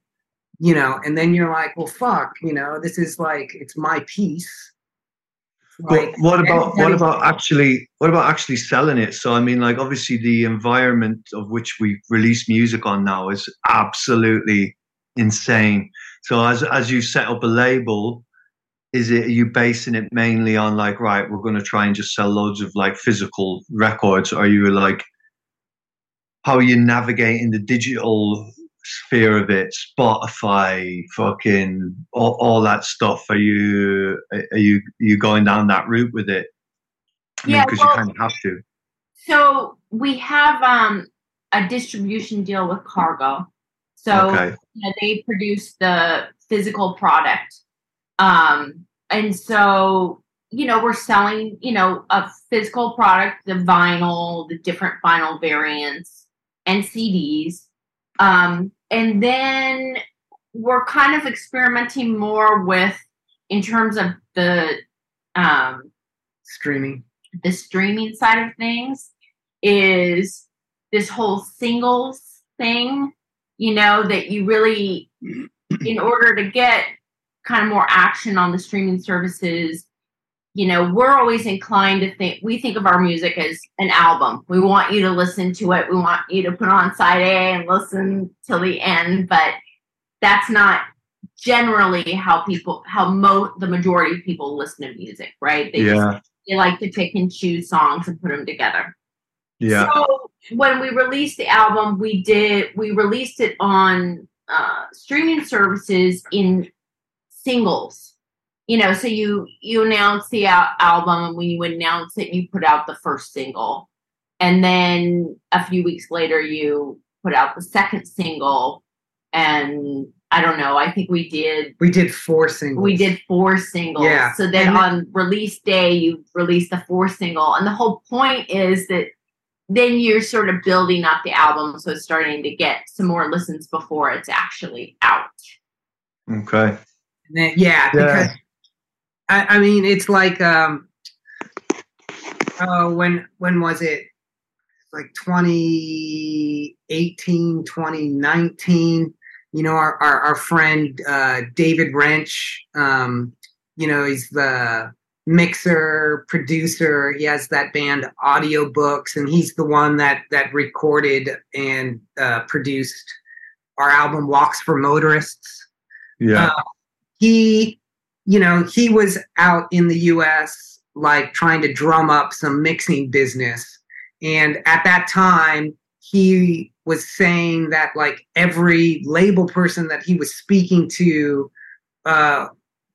you know and then you're like well fuck you know this is like it's my piece
But what about what about actually what about actually selling it? So I mean, like obviously the environment of which we release music on now is absolutely insane. So as as you set up a label, is it are you basing it mainly on like right, we're going to try and just sell loads of like physical records? Or are you like how are you navigating the digital sphere of it spotify fucking all, all that stuff. Are you are you you going down that route with it?
Yeah,
because
well-
you kind of have to.
So we have um, a distribution deal with Cargo. So
okay.
you know, they produce the physical product. Um, and so, you know, we're selling, you know, a physical product, the vinyl, the different vinyl variants, and CDs. Um, and then we're kind of experimenting more with, in terms of the um,
streaming
the streaming side of things is this whole singles thing, you know, that you really, in order to get kind of more action on the streaming services, you know, we're always inclined to think, we think of our music as an album. We want you to listen to it. We want you to put on side A and listen till the end, but that's not generally how people, how mo- the majority of people listen to music, right? They just
yeah
they like to pick and choose songs and put them together.
yeah
So when we released the album, we did we released it on uh, streaming services in singles. You know, so you you announce the al- album, and when you announce it, you put out the first single, and then a few weeks later, you put out the second single, and I don't know. I think we did
we did four singles
we did four singles.
Yeah.
So then
And then-
on release day, you release the fourth single. And the whole point is that then you're sort of building up the album. So it's starting to get some more listens before it's actually out.
okay
And then- yeah, because I, I mean it's like um oh when when was it? Like 2018 2019 you know our our, our friend uh david wrench um you know he's the mixer producer he has that band audiobooks and he's the one that that recorded and uh produced our album walks for motorists.
Yeah.
Uh, he you know he was out in the us like trying to drum up some mixing business and at that time he was saying that like every label person that he was speaking to uh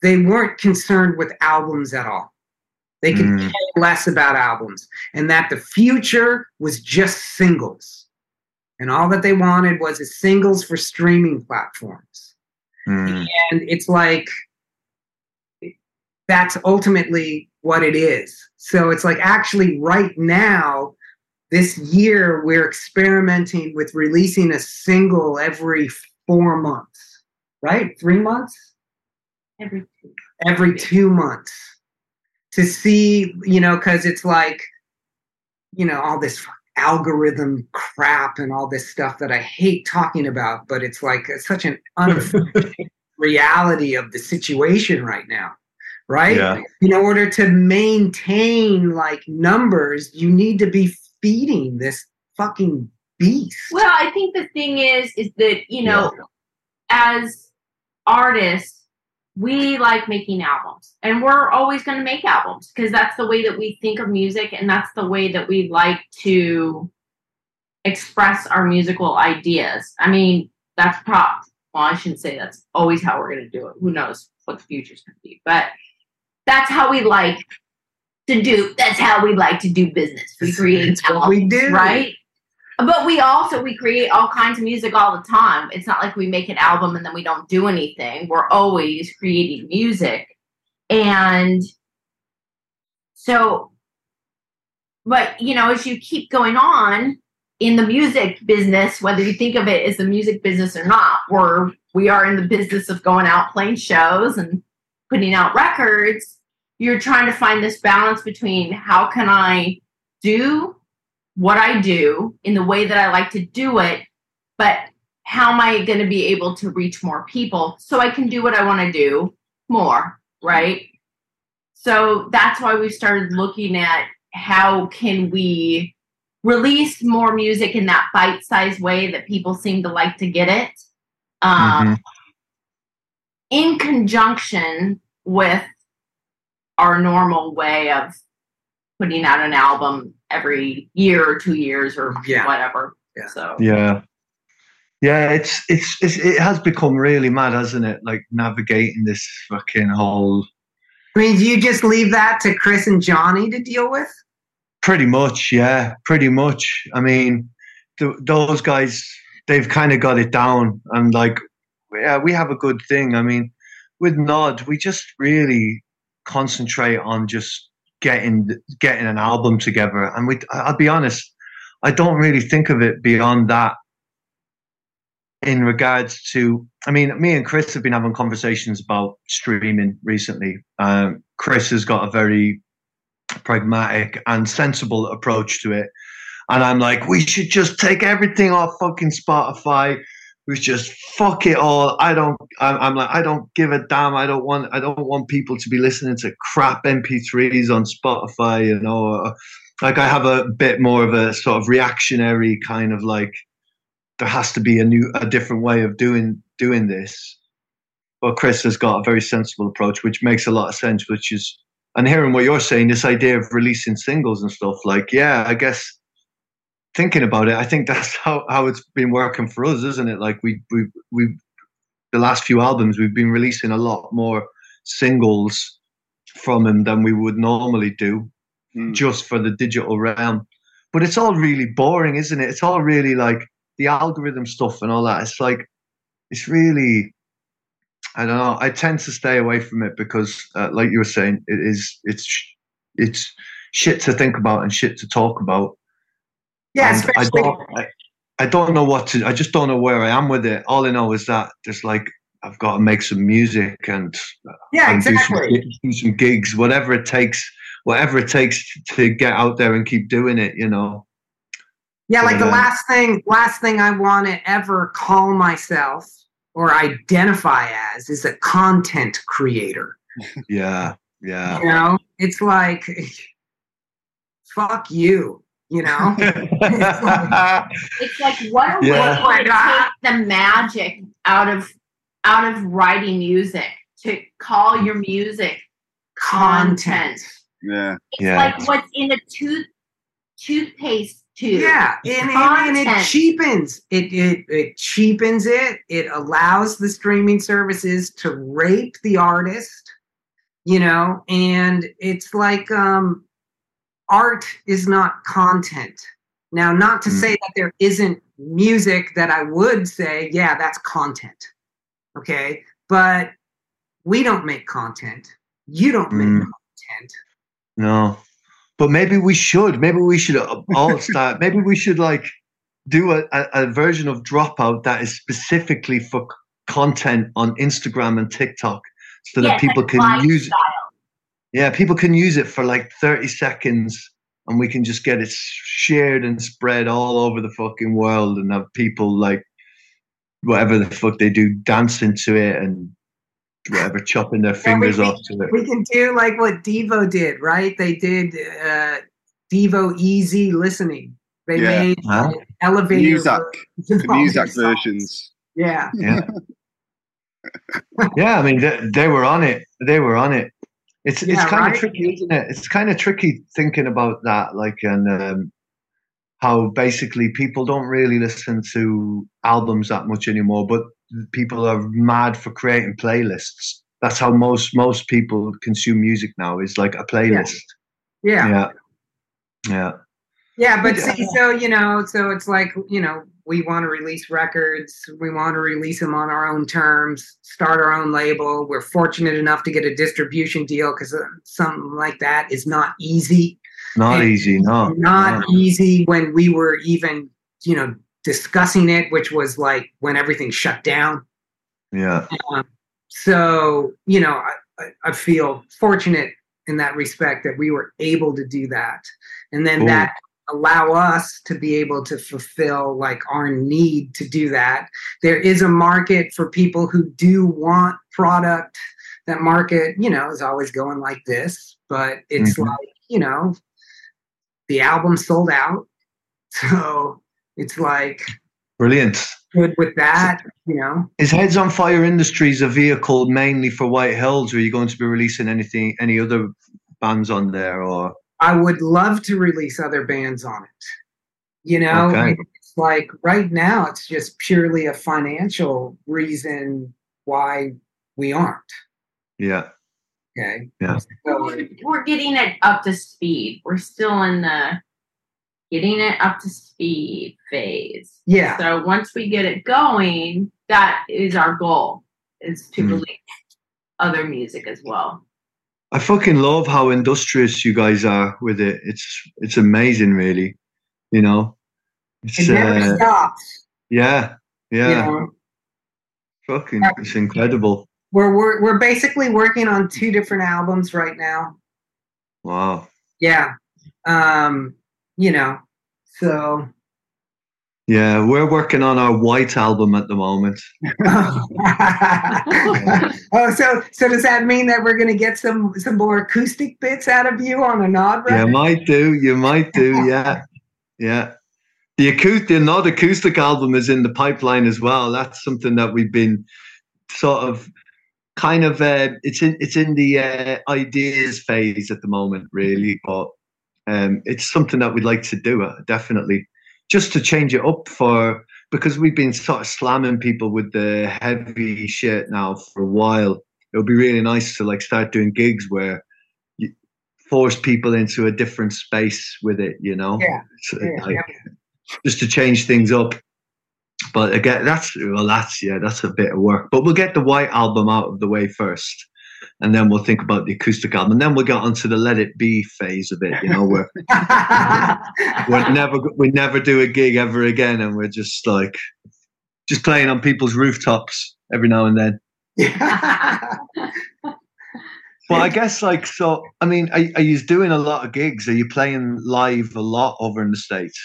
they weren't concerned with albums at all they could
Mm.
care less about albums and that the future was just singles and all that they wanted was a singles for streaming platforms
Mm.
and it's like that's ultimately what it is. So it's like actually right now this year we're experimenting with releasing a single every four months right? Three months?
Every two.
every two months to see you know because it's like you know all this algorithm crap and all this stuff that i hate talking about but it's like it's such an (laughs) unfortunate reality of the situation right now right?
Yeah.
In order to maintain like numbers, you need to be feeding this fucking beast.
Well, I think the thing is, is that you know, as artists, we like making albums, and we're always going to make albums because that's the way that we think of music, and that's the way that we like to express our musical ideas. I mean, that's prop. Well, I shouldn't say that's always how we're going to do it. Who knows what the future's going to be, but that's how we like to do. That's how we like to do business. We create
It's what we do.
right? But we also we create all kinds of music all the time. It's not like we make an album and then we don't do anything. We're always creating music. And so but you know, as you keep going on in the music business, whether you think of it as the music business or not, we're we are in the business of going out playing shows and putting out records. You're trying to find this balance between how can I do what I do in the way that I like to do it, but how am I going to be able to reach more people so I can do what I want to do more, right? So that's why we started looking at how can we release more music in that bite-sized way that people seem to like to get it. Um,
Mhm.
in conjunction with our normal way of putting out an album every year or two years or
Yeah.
whatever.
Yeah.
So
Yeah. Yeah, it's, it's it's it has become really mad, hasn't it? Like navigating this fucking whole
I mean, do you just leave that to Chris and Johnny to deal with?
Pretty much, yeah, pretty much. I mean, th- those guys, they've kind of got it down, and like, yeah, we have a good thing. I mean, with Gnod, we just really concentrate on just getting getting an album together, and we. I'll be honest, I don't really think of it beyond that. In regards to, I mean, me and Chris have been having conversations about streaming recently. Um, Chris has got a very pragmatic and sensible approach to it. And I'm like, we should just take everything off fucking Spotify. We just fuck it all. I don't. I'm, I'm like, I don't give a damn. I don't want. I don't want people to be listening to crap MP3s on Spotify. You know, like I have a bit more of a sort of reactionary kind of like. There has to be a new, a different way of doing doing this. But Chris has got a very sensible approach, which makes a lot of sense. Which is and hearing what you're saying, this idea of releasing singles and stuff, like, yeah, I guess thinking about it, I think that's (laughs) how, how it's been working for us, isn't it? Like we we we the last few albums we've been releasing a lot more singles from him than we would normally do,
Mm.
just for the digital realm. But it's all really boring, isn't it? It's all really like the algorithm stuff and all that. It's like it's really I don't know. I tend to stay away from it because, uh, like you were saying, it is it's it's shit to think about and shit to talk about.
Yeah,
And I
especially
don't, I, I don't know what to. I just don't know where I am with it. All I know is that there's like I've got to make some music and,
yeah,
and do, some,
exactly.
do some gigs, whatever it takes, whatever it takes to get out there and keep doing it. You know.
Yeah, like the
uh,
last thing, last thing I want to ever call myself or identify as is a content creator. (laughs)
Yeah. Yeah.
You know, it's like, (laughs) fuck you. You know, (laughs)
it's like what a
Yeah.
way to take the magic out of out of writing music to call your music content.
Yeah.
It's
Yeah.
like what's in a tooth toothpaste tube.
Yeah, and, and, and it cheapens it, it. It cheapens it. It allows the streaming services to rape the artist, you know, and it's like um, art is not content. Now, not to
Mm.
say that there isn't music that I would say, yeah, that's content. Okay, but we don't make content. You don't make
Mm.
content.
No, but maybe we should. Maybe we should all start. (laughs) maybe we should like do a, a, a version of Dropout that is specifically for content on Instagram and TikTok, so that people
like
can use.
style.
Yeah, people can use it for like thirty seconds, and we can just get it shared and spread all over the fucking world, and have people like whatever the fuck they do dancing to it and whatever, chopping their (laughs) fingers off to it.
We can do like what Devo did, right? They did uh, Devo Easy Listening. They
Yeah.
made
Huh?
elevator
Muzak, The (laughs)
all
music versions.
Yeah.
Yeah. (laughs) yeah, I mean, they, they were on it. They were on it. It's it's kind
right?
of tricky, isn't it? It's kind of tricky thinking about that, like, and um, how basically people don't really listen to albums that much anymore, but people are mad for creating playlists. That's how most most people consume music now. Is like a playlist.
Yeah.
Yeah, yeah,
Yeah, but
Yeah.
see, so you know, so it's like you know, we want to release records, we want to release them on our own terms, start our own label. We're fortunate enough to get a distribution deal because something like that is not easy.
not
And
easy. No,
not
no.
easy when we were even, you know, discussing it, which was like when everything shut down.
Yeah,
Um, so you know, I, I, feel fortunate in that respect that we were able to do that, and then
Cool.
that allow us to be able to fulfill like our need to do that. There is a market for people who do want product. That market, you know, is always going like this, but it's
Mhm.
like you know, the album sold out, (laughs) so it's like
brilliant.
good with that, you know.
Is Heads on Fire Industries a vehicle mainly for White Hills, or are you going to be releasing anything, any other bands on there? Or
I would love to release other bands on it. You know,
Okay.
it's like right now it's just purely a financial reason why we aren't.
yeah,
Okay.
Yeah.
So,
We're, we're getting it up to speed. We're still in the getting it up to speed phase.
yeah.
So once we get it going, that is our goal is to
Mm.
release other music as well.
I fucking love how industrious you guys are with it. It's it's amazing, really. You know, it's
It never
uh,
stops.
yeah, yeah,
You know,
fucking, it's incredible.
we're, we're we're basically working on two different albums right now.
Wow.
Yeah. Um, you know, so
Yeah, we're working on our White album at the moment. (laughs)
oh, so so does that mean that we're going to get some some more acoustic bits out of you on a Gnod
Yeah,
record?
might do. You might do. (laughs) Yeah, yeah. The acoustic, the not acoustic album is in the pipeline as well. That's something that we've been sort of, kind of. Uh, it's in it's in the uh, ideas phase at the moment, really. But um, it's something that we'd like to do. Uh, definitely, just to change it up for because we've been sort of slamming people with the heavy shit now for a while. It would be really nice to like start doing gigs where you force people into a different space with it, you know?
Yeah,
It's,
yeah,
like, Just to change things up. But again, that's well, that's yeah, that's a bit of work. But we'll get the white album out of the way first, and then we'll think about the acoustic album. And then we'll get onto the Let It Be phase of it. You know, where (laughs) we're never we never do a gig ever again, and we're just like just playing on people's rooftops every now and then. (laughs) Well, I guess like so. I mean, are, are you doing a lot of gigs? Are you playing live a lot over in the states?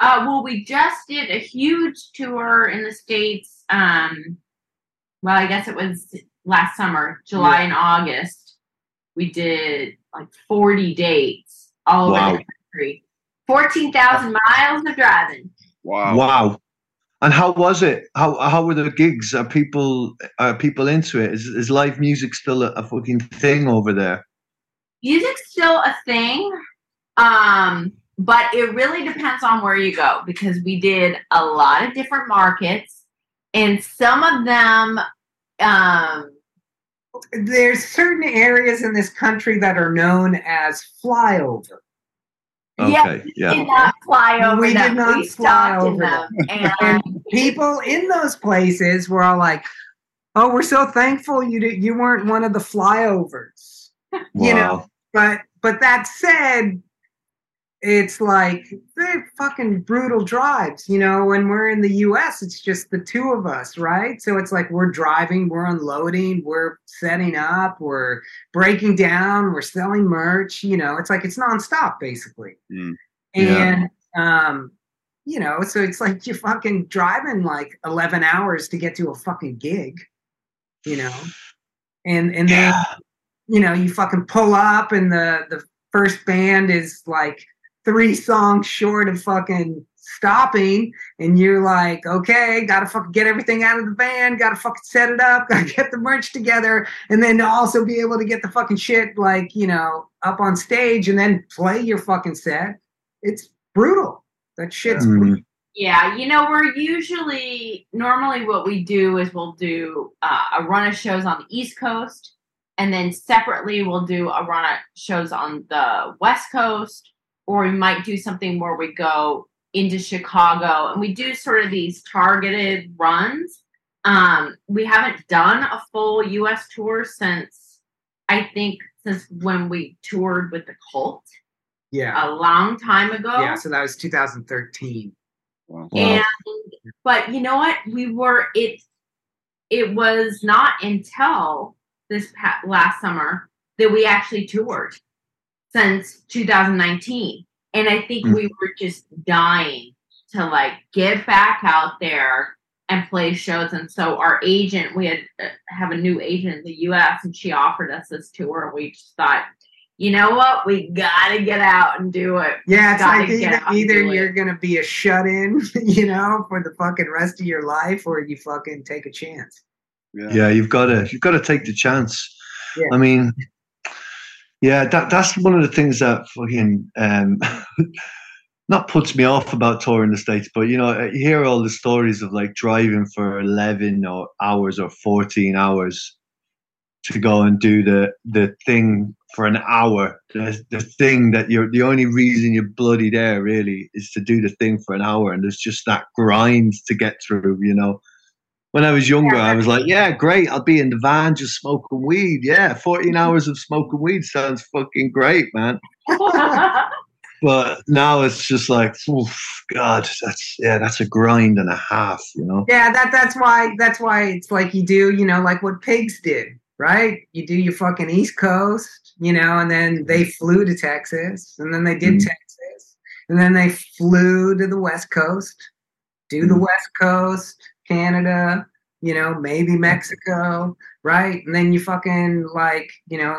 Uh, well, we just did a huge tour in the states. Um, well, I guess it was last summer, July and August. We did like 40 dates all over the country. 14,000 miles of driving.
Wow.
Wow. And how was it? How how were the gigs? Are people are people into it? Is is live music still a, a fucking thing over there?
Music's still a thing, um, but it really depends on where you go because we did a lot of different markets, and some of them um,
There's certain areas in this country that are known as flyover.
Yeah,
Okay, yeah.
did not fly over
We
them.
did not
we
fly over
them.
And (laughs)
And
people in those places were all like, "Oh, we're so thankful you did, you weren't one of the flyovers." you know,
Wow.
But but that said, it's like they're fucking brutal drives. You know, when we're in the U.S., it's just the two of us, right? So it's like we're driving, we're unloading, we're setting up, we're breaking down, we're selling merch. You know, it's like it's nonstop basically.
Mm.
And um, you know, so it's like you're fucking driving like eleven hours to get to a fucking gig. You know. and and then you know you fucking pull up and the the first band is like three songs short of fucking stopping and you're like okay gotta fucking get everything out of the van gotta fucking set it up (laughs) gotta get the merch together and then to also be able to get the fucking shit like you know up on stage and then play your fucking set it's brutal that shit's
Mm.
brutal.
Yeah, you know, we're usually normally what we do is we'll do uh, a run of shows on the East Coast, and then separately we'll do a run of shows on the West Coast, or we might do something where we go into Chicago and we do sort of these targeted runs. Um, we haven't done a full U.S. tour since I think since when we toured with the Cult
yeah
a long time ago.
yeah so that was 2013
Wow.
Wow.
And but you know what? We were it. It was not until this pa- last summer that we actually toured since 2019, and I think
Mm.
we were just dying to like get back out there and play shows. And so our agent, we had uh, have a new agent in the U.S. and she offered us this tour. And we just thought, you know what? We gotta get out and do it.
Yeah, it's like either, either you're gonna be a shut in, (laughs) you know, for the fucking rest of your life, or you fucking take a chance.
yeah you've got to you've got to take the chance
Yeah.
i mean yeah that that's one of the things that fucking um (laughs) not puts me off about touring the states but you know you hear all the stories of like driving for 11 or hours or 14 hours to go and do the the thing for an hour. The, the thing that you're the only reason you're bloody there really is to do the thing for an hour and there's just that grind to get through you know when I was younger, I was like, yeah, great. I'll be in the van just smoking weed. Yeah, 14 hours of smoking weed sounds fucking great, man. (laughs) But now it's just like, oof, God, that's yeah, that's a grind and a half, you know.
Yeah, that that's why that's why it's like you do, you know, like what pigs did, right? You do your fucking East Coast, you know, and then they flew to Texas, and then they did
Mhm.
Texas, and then they flew to the West Coast, do the
Mhm.
West Coast, Canada, you know, maybe Mexico, right? And then you fucking like, you know,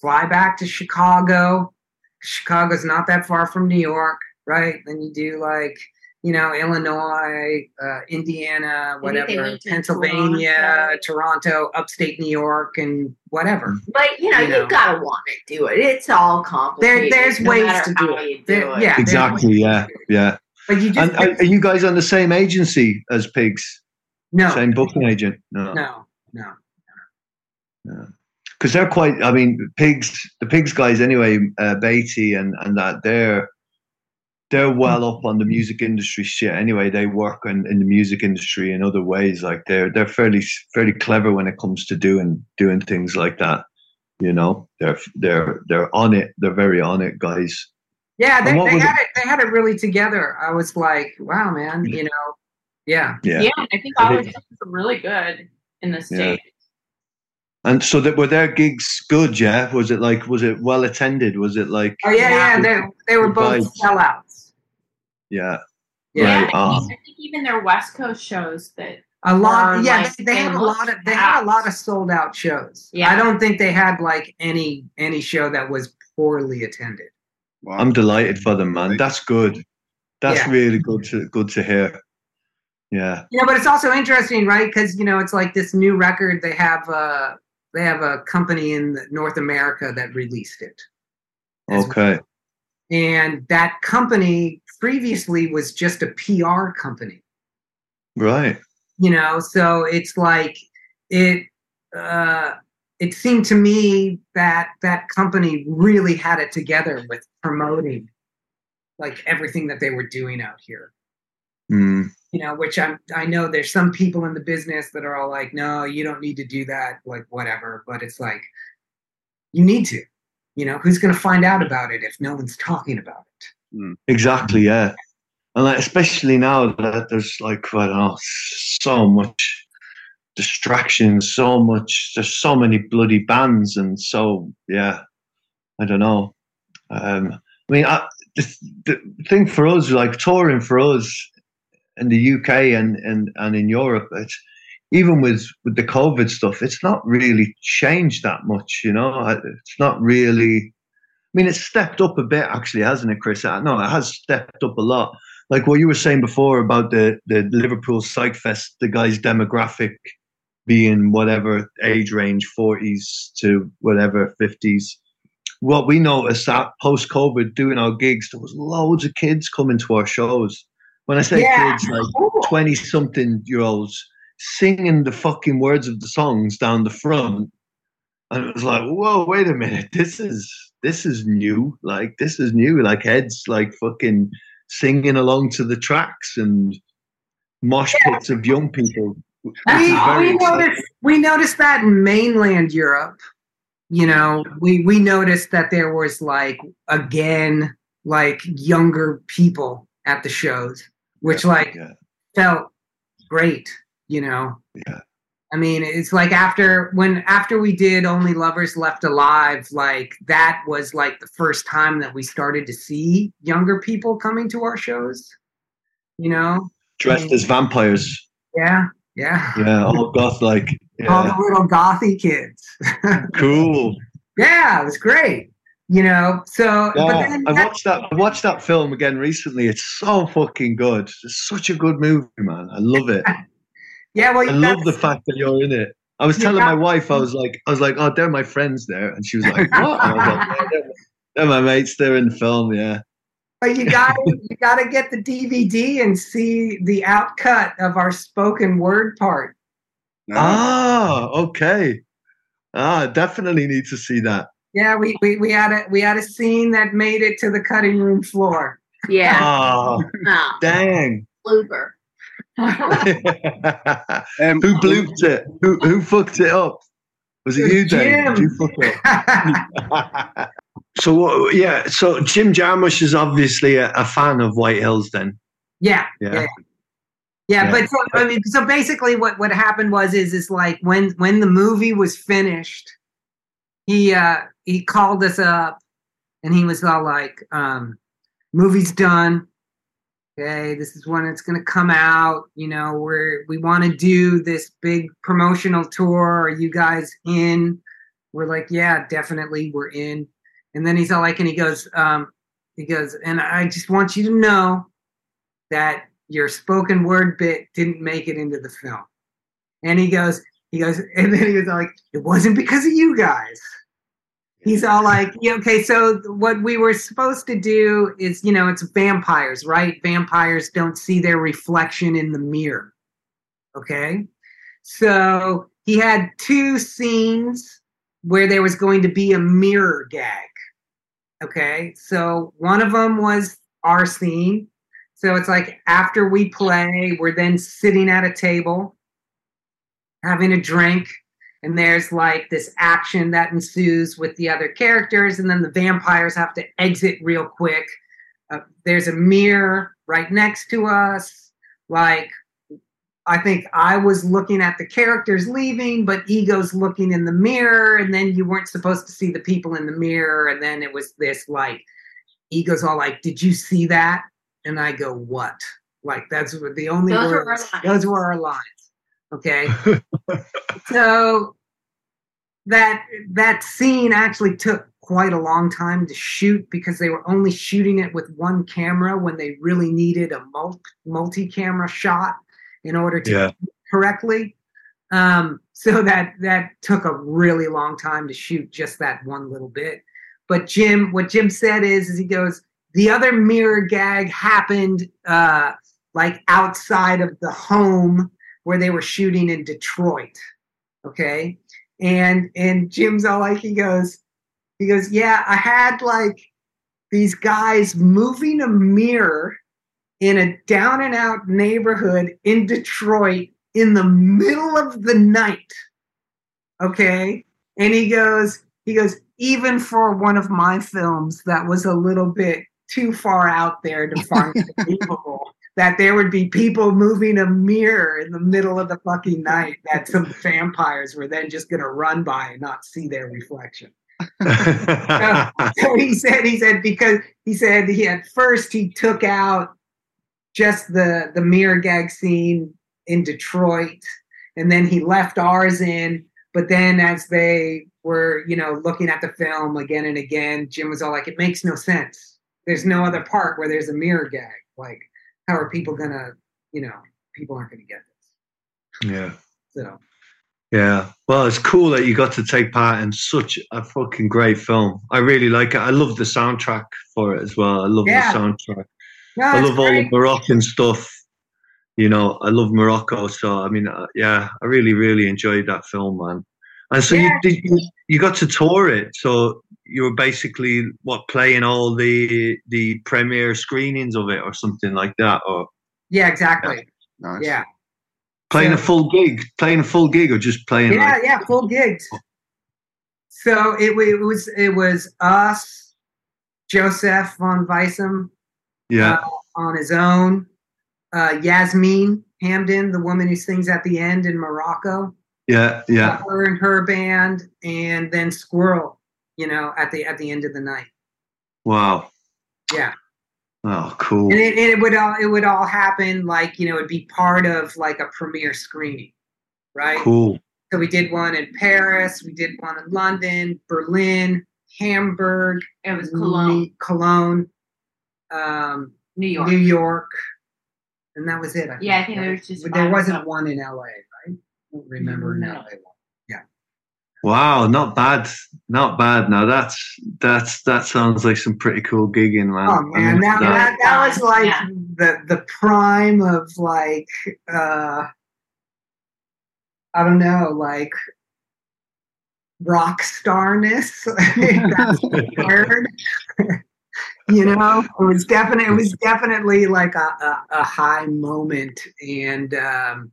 fly back to Chicago. Chicago's not that far from New York, right? Then you do like, you know, Illinois, uh, Indiana,
I think they
whatever,
went to
Pennsylvania, Toronto. upstate New York, and whatever.
But you know,
You
you've gotta want to do it. It's all complicated.
there's
no
ways to do it.
do it.
yeah.
Exactly, yeah,
it.
yeah.
But you just
And are, are you guys on the same agency as Pigs?
No,
Same booking agent? No.
no, no.
because they're quite. I mean, pigs. The pigs guys, anyway. Uh, Baty and and that they're they're well up on the music industry shit. Anyway, they work in, in the music industry in other ways. Like they're they're fairly fairly clever when it comes to doing doing things like that. You know, they're they're they're on it. They're very on it, guys.
Yeah, they, they had it. They had it really together. I was like, wow, man. You know, yeah.
Yeah.
Yeah, I think
I
all
think-
was really good in the
Yeah.
state.
And so that were their gigs good? Yeah. Was it like was it well attended? Was it like
Oh yeah, yeah.
Yeah.
They they were both
Vibes.
sellouts.
yeah?
Yeah,
Right.
I, think, I think even their West Coast shows that
a lot.
Or,
Yeah,
like,
they, they
they
had a lot of they had a lot of sold out shows.
Yeah.
I don't think they had like any any show that was poorly attended.
Wow.
I'm delighted for them, man. That's good. That's
Yeah.
really good to good to hear. Yeah.
You know, but it's also interesting, right? Because you know, it's like this new record. They have uh they have a company in North America that released it.
Okay.
and that company previously was just a PR company.
Right.
You know, so it's like it. Uh, it seemed to me that that company really had it together with promoting like everything that they were doing out here.
Mm.
You know, which I'm. I know there's some people in the business that are all like, "No, you don't need to do that." Like whatever, but it's like you need to. You know, who's going to find out about it if no one's talking about it?
Exactly. Yeah. And like, especially now that there's like I don't know, so much distraction, so much. There's so many bloody bands, and so yeah. I don't know. Um, I mean, I, the, the thing for us, like touring for us in the UK and and and in Europe, it's even with with the COVID stuff, it's not really changed that much. You know, it's not really. I mean, it's stepped up a bit, actually, hasn't it, Chris? No, it has stepped up a lot. Like what you were saying before about the the Liverpool Psych Fest, the guy's demographic being whatever age range, forties to whatever fifties. What we noticed that post COVID, doing our gigs, there was loads of kids coming to our shows. When I say
Yeah.
kids, like twenty something year olds singing the fucking words of the songs down the front. And it was like, whoa, wait a minute, this is this is new. Like this is new. Like heads like fucking singing along to the tracks and mosh pits of young people.
we, we noticed we noticed that in mainland Europe. You know, we we noticed that there was like again like younger people at the shows, which like
Yeah.
felt great. You know.
Yeah.
I mean, it's like after when after we did Only Lovers Left Alive, like that was like the first time that we started to see younger people coming to our shows. You know?
Dressed as vampires.
Yeah, yeah.
Yeah, all goth like.
All the little gothy kids. (laughs)
Cool.
yeah, it was great. You know, so but
Yeah,
then
I watched that. I watched that film again recently. It's so fucking good. It's such a good movie, man. I love it. (laughs)
yeah, well,
I love the fact that you're in it. I was telling my wife, I was like, I was like, oh, they're my friends there, and she was like, what? Was like, (laughs) yeah, they're, they're my mates. They're in the film. Yeah.
But you got (laughs) you got to get the DVD and see the outcut of our spoken word part.
Ah, okay. Ah, definitely need to see that.
Yeah, we, we, we had a we had a scene that made it to the cutting room floor.
Yeah.
Ah, (laughs)
Oh,
dang.
blooper. (laughs)
Um,
who blooped it? Who who fucked it up? Was it you, Dave? Did you fuck it (laughs) so yeah, so Jim Jarmusch is obviously a, a fan of White Hills. Then
yeah,
Yeah.
yeah, yeah.
Yeah.
But so, I mean, so basically, what what happened was is is like when when the movie was finished, he uh he called us up, and he was all like, um, "Movie's done. Okay, this is when it's gonna come out. You know, we're we want to do this big promotional tour. Are you guys in?" We're like, "Yeah, definitely, we're in." And then he's all like, and he goes, um, he goes, and I just want you to know that your spoken word bit didn't make it into the film. And he goes, he goes, and then he was like, it wasn't because of you guys. He's all like, yeah, okay, so what we were supposed to do is, you know, it's vampires, right? Vampires don't see their reflection in the mirror. Okay. So he had two scenes where there was going to be a mirror gag. Okay. So one of them was our scene. So it's like after we play, we're then sitting at a table having a drink, and there's like this action that ensues with the other characters, and then the vampires have to exit real quick. Uh, there's a mirror right next to us. Like, I think I was looking at the characters leaving, but Ego's looking in the mirror, and then you weren't supposed to see the people in the mirror, and then it was this like, Ego's all like, "Did you see that?" And I go, "What?" Like that's what the only
Those
words.
lines.
Those were our lines. Okay. (laughs) so that that scene actually took quite a long time to shoot because they were only shooting it with one camera when they really needed a multi-camera shot in order to
Yeah.
correctly. Um, so that that took a really long time to shoot just that one little bit. But Jim, what Jim said is, is he goes, the other mirror gag happened uh, like outside of the home where they were shooting in Detroit. Okay. And and Jim's all like he goes, he goes, Yeah, I had like these guys moving a mirror in a down and out neighborhood in Detroit in the middle of the night. Okay. And he goes, he goes, even for one of my films that was a little bit too far out there to find (laughs) believable that there would be people moving a mirror in the middle of the fucking night that some vampires were then just going to run by and not see their reflection. (laughs) So he said, he said, because he said he at first he took out just the the mirror gag scene in Detroit, and then he left ours in. But then as they were, you know, looking at the film again and again, Jim was all like, "It makes no sense. There's no other part where there's a mirror gag. Like, how are people gonna, you know, people aren't gonna get this."
Yeah.
So
Yeah. Well, it's cool that you got to take part in such a fucking great film. I really like it. I love the soundtrack for it as well. I love
Yeah.
the soundtrack.
no,
I love all the. Moroccan stuff. You know, I love Morocco. So, I mean, uh, yeah, I really, really enjoyed that film, man. And so
Yeah.
you did you, you got to tour it. So you were basically what playing all the the premiere screenings of it or something like that, or
Yeah, exactly.
Nice.
Yeah.
playing a full gig, playing a full gig, or just playing
Yeah,
like
yeah, full gigs. So it, it was it was us, Jozef van Wissem
yeah,
uh, on his own, uh, Yasmine Hamdan, the woman who sings at the end in Morocco,
yeah, yeah.
her and her band, and then SQÜRL, you know, at the at the end of the night.
Wow.
Yeah.
Oh, cool.
And it, and it would all it would all happen like you know it'd be part of like a premiere screening, right?
Cool.
So we did one in Paris, we did one in London, Berlin, Hamburg,
It was Cologne,
Cologne, um,
New York.
New York, and that was it.
Yeah, I think there was just.
There wasn't one in LA, right? I don't remember an
No.
LA one.
Wow, not bad, not bad. Now that's that's that sounds like some pretty cool gigging, man.
Oh man, that,
that-
that, that was like
Yeah.
the the prime of like uh I don't know, like rock starness. (laughs) That's (laughs) word. you know, it was definitely it was definitely like a, a, a high moment and um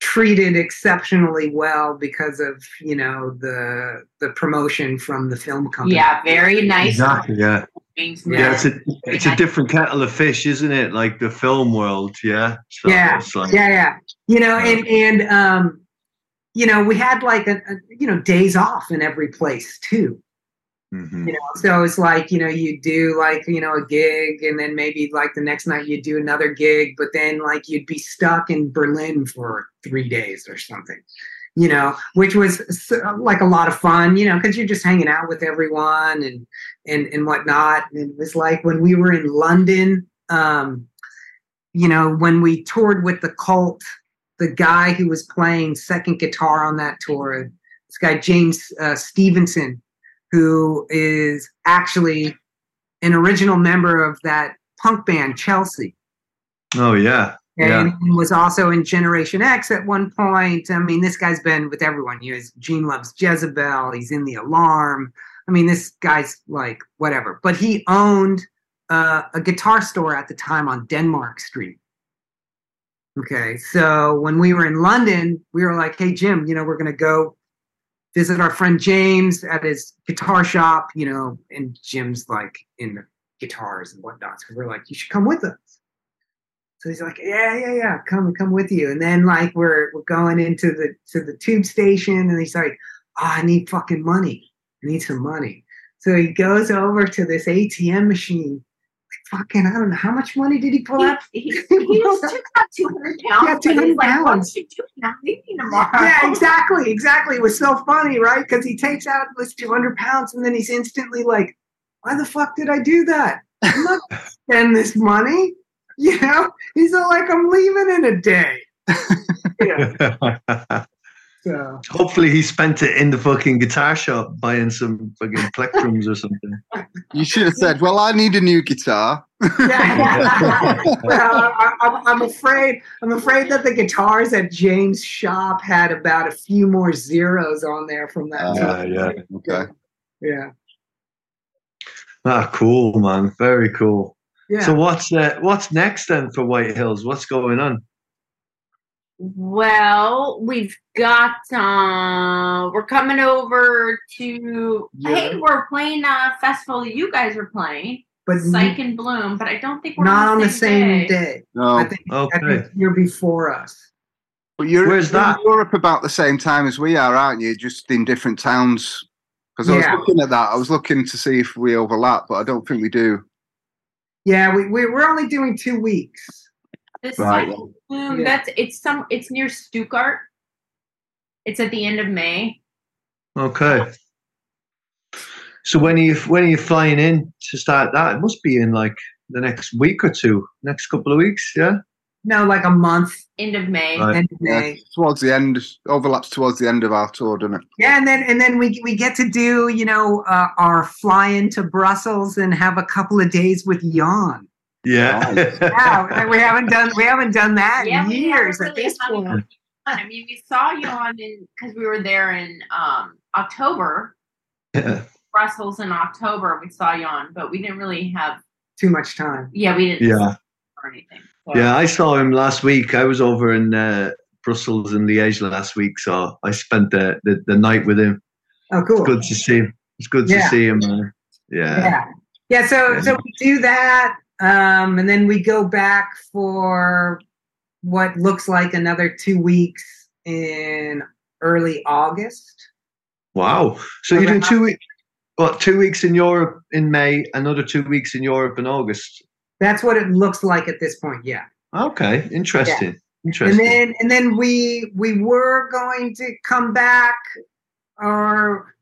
treated exceptionally well because of you know the the promotion from the film company
Yeah, very nice.
exactly. Yeah,
things.
yeah.
Yeah.
It's a it's a different kettle of fish, isn't it? Like the film world. Yeah. So
Yeah,
like-
yeah yeah you know and and um you know we had like a, a you know days off in every place too
Mhm.
you know so it's like you know you do like you know a gig and then maybe like the next night you do another gig but then like you'd be stuck in berlin for three days or something you know which was s- like a lot of fun you know because you're just hanging out with everyone and and and whatnot and it was like when we were in london um you know when we toured with the cult the guy who was playing second guitar on that tour this guy james uh, stevenson who is actually an original member of that punk band Chelsea
Oh yeah.
and
Yeah.
was also in Generation X at one point. I mean, this guy's been with everyone. He was Gene Loves Jezebel. He's in The Alarm. I mean, this guy's like whatever. But he owned uh, a guitar store at the time on Denmark Street. Okay, so when we were in London, we were like, "Hey Jim, you know, we're gonna go visit our friend James at his guitar shop." You know, and Jim's like in the guitars and whatnot. So we're like, "You should come with us." So he's like, "Yeah, yeah, yeah, come, come with you." And then like we're we're going into the to the tube station, and he's like, oh, "I need fucking money. I need some money." So he goes over to this ATM machine. Fucking, I don't know how much money did he pull out.
He, he, (laughs) he just took out 200 pounds.
Yeah,
but he's
200
like, what
pounds.
you doing? I'm leaving tomorrow.
Yeah, (laughs) exactly, exactly. It was so funny, right? Because he takes out this 200 pounds and then he's instantly like, why the fuck did I do that? I'm not (laughs) spend this money. You know? He's all like, I'm leaving in a day. yeah. So
Hopefully he spent it in the fucking guitar shop buying some fucking plectrums or something.
You should have said, "Well, I need a new guitar."
yeah. (laughs) well, I, I'm, I'm afraid I'm afraid that the guitars at James' shop had about a few more zeros on there from that
Uh,
time.
yeah.
Okay.
Yeah.
Ah, cool, man. Very cool.
Yeah.
So what's uh, what's next then for White Hills? What's going on?
Well, we've got uh we're coming over to hey, we're playing a festival you guys are playing.
but
Psych and Bloom, but I don't think we're
not
on
on the same day. I
No,
think, I
Okay.
think you're before us.
but you're,
Where's
you're
that?
Europe about the same time as we are, aren't you? Just in different towns. Because I was looking at that. I was looking to see if we overlap, but I don't think we do.
Yeah, we, we we're only doing two weeks.
This
Right.
Psych and Bloom,
Yeah.
that's it's some it's near Stuttgart. It's at the end of May.
Okay. So when are you when are you flying in to start that? It must be in like the next week or two, next couple of weeks, yeah.
No, like a month,
End of May.
Right.
end of
Yeah,
May.
towards the end, overlaps towards the end of our tour, doesn't it?
Yeah, and then and then we we get to do you know uh, our fly into Brussels and have a couple of days with Jan.
Yeah.
Yeah, (laughs) we haven't done we haven't done that
Yeah,
in years
haven't
at this point.
fun. I mean, we saw you on in because we were there in um, October,
Yeah. (laughs)
Brussels in October. We saw you on, but we didn't really have.
Too much time.
Yeah, we didn't.
Yeah.
Or anything. So-
Yeah, I saw him last week. I was over in uh, Brussels and Liège last week, so I spent the, the, the night with him.
Oh, cool.
It's good to see him. It's good
Yeah.
to see him, man. Yeah.
Yeah. Yeah. So
Yeah.
so we do that, um, and then we go back for what looks like another two weeks in early August.
Wow. So you're doing two weeks. What two weeks in Europe in May, another two weeks in Europe in August.
That's what it looks like at this point. Yeah.
Okay, interesting.
And
Interesting.
And then and then we we were going to come back or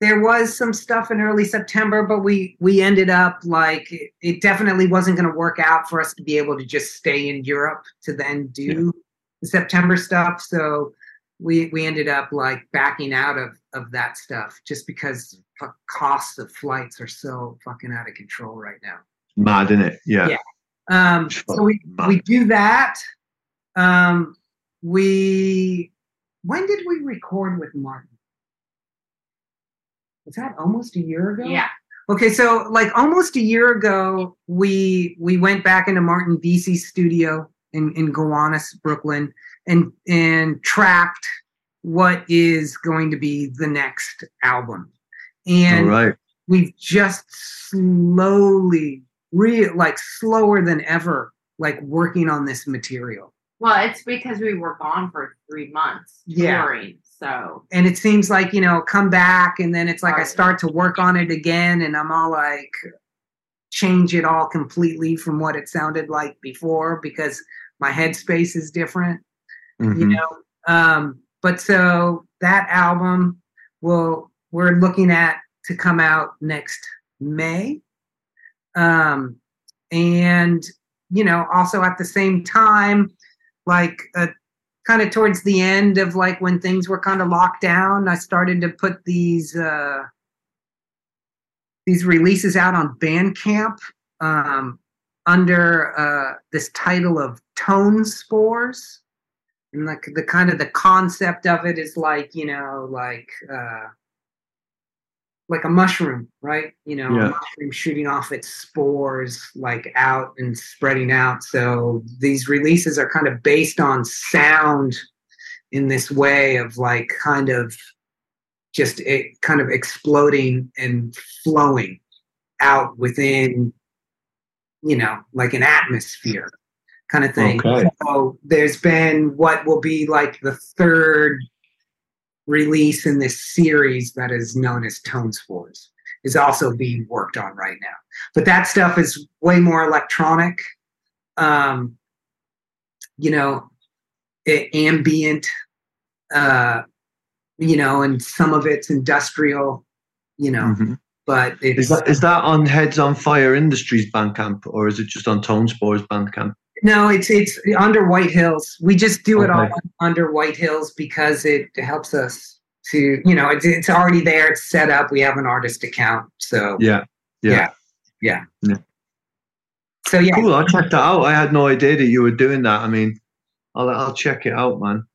there was some stuff in early September, but we we ended up like it, it definitely wasn't going to work out for us to be able to just stay in Europe to then do the September stuff. So we we ended up like backing out of of that stuff just because the costs of flights are so fucking out of control right now.
Mad, isn't it? Yeah.
Yeah. Um, so we
Mad.
we do that. Um, we when did we record with Martin? Was that almost a year ago?
Yeah.
Okay, so like almost a year ago, we we went back into Martin Bisi's studio in in Gowanus, Brooklyn, and and tracked what is going to be the next album. And
All right.
we've just slowly re like slower than ever like working on this material
Well, it's because we were gone for three months
Yeah.
touring. So
and it seems like you know come back and then it's like i start to work on it again and i'm all like change it all completely from what it sounded like before because my headspace is different you
Mhm.
know? Um but so that album will we're looking at to come out next may. Um and you know also at the same time like uh, kind of towards the end of like when things were kind of locked down i started to put these uh these releases out on bandcamp um under uh this title of tone spores. And like the kind of the concept of it is like you know like uh like a mushroom right you know
Yeah.
a mushroom shooting off its spores like out and spreading out so these releases are kind of based on sound in this way of like kind of just it kind of exploding and flowing out within you know like an atmosphere kind of thing
Okay.
so there's been what will be like the third release in this series that is known as Tone Spores is also being worked on right now. But that stuff is way more electronic, um, you know, ambient, uh, you know, and some of it's industrial, you know,
Mhm.
but it's
Is that is that on Heads on Fire Industries Bandcamp or is it just on Tone Spores Bandcamp?
No, it's it's under White Hills. We just do it all under White Hills because it helps us to, you know, it's, it's already there. It's set up. We have an artist account, so
Yeah. Yeah.
Yeah.
Yeah.
so yeah.
Cool. I checked that out. I had no idea that you were doing that. I mean, I'll I'll check it out, man.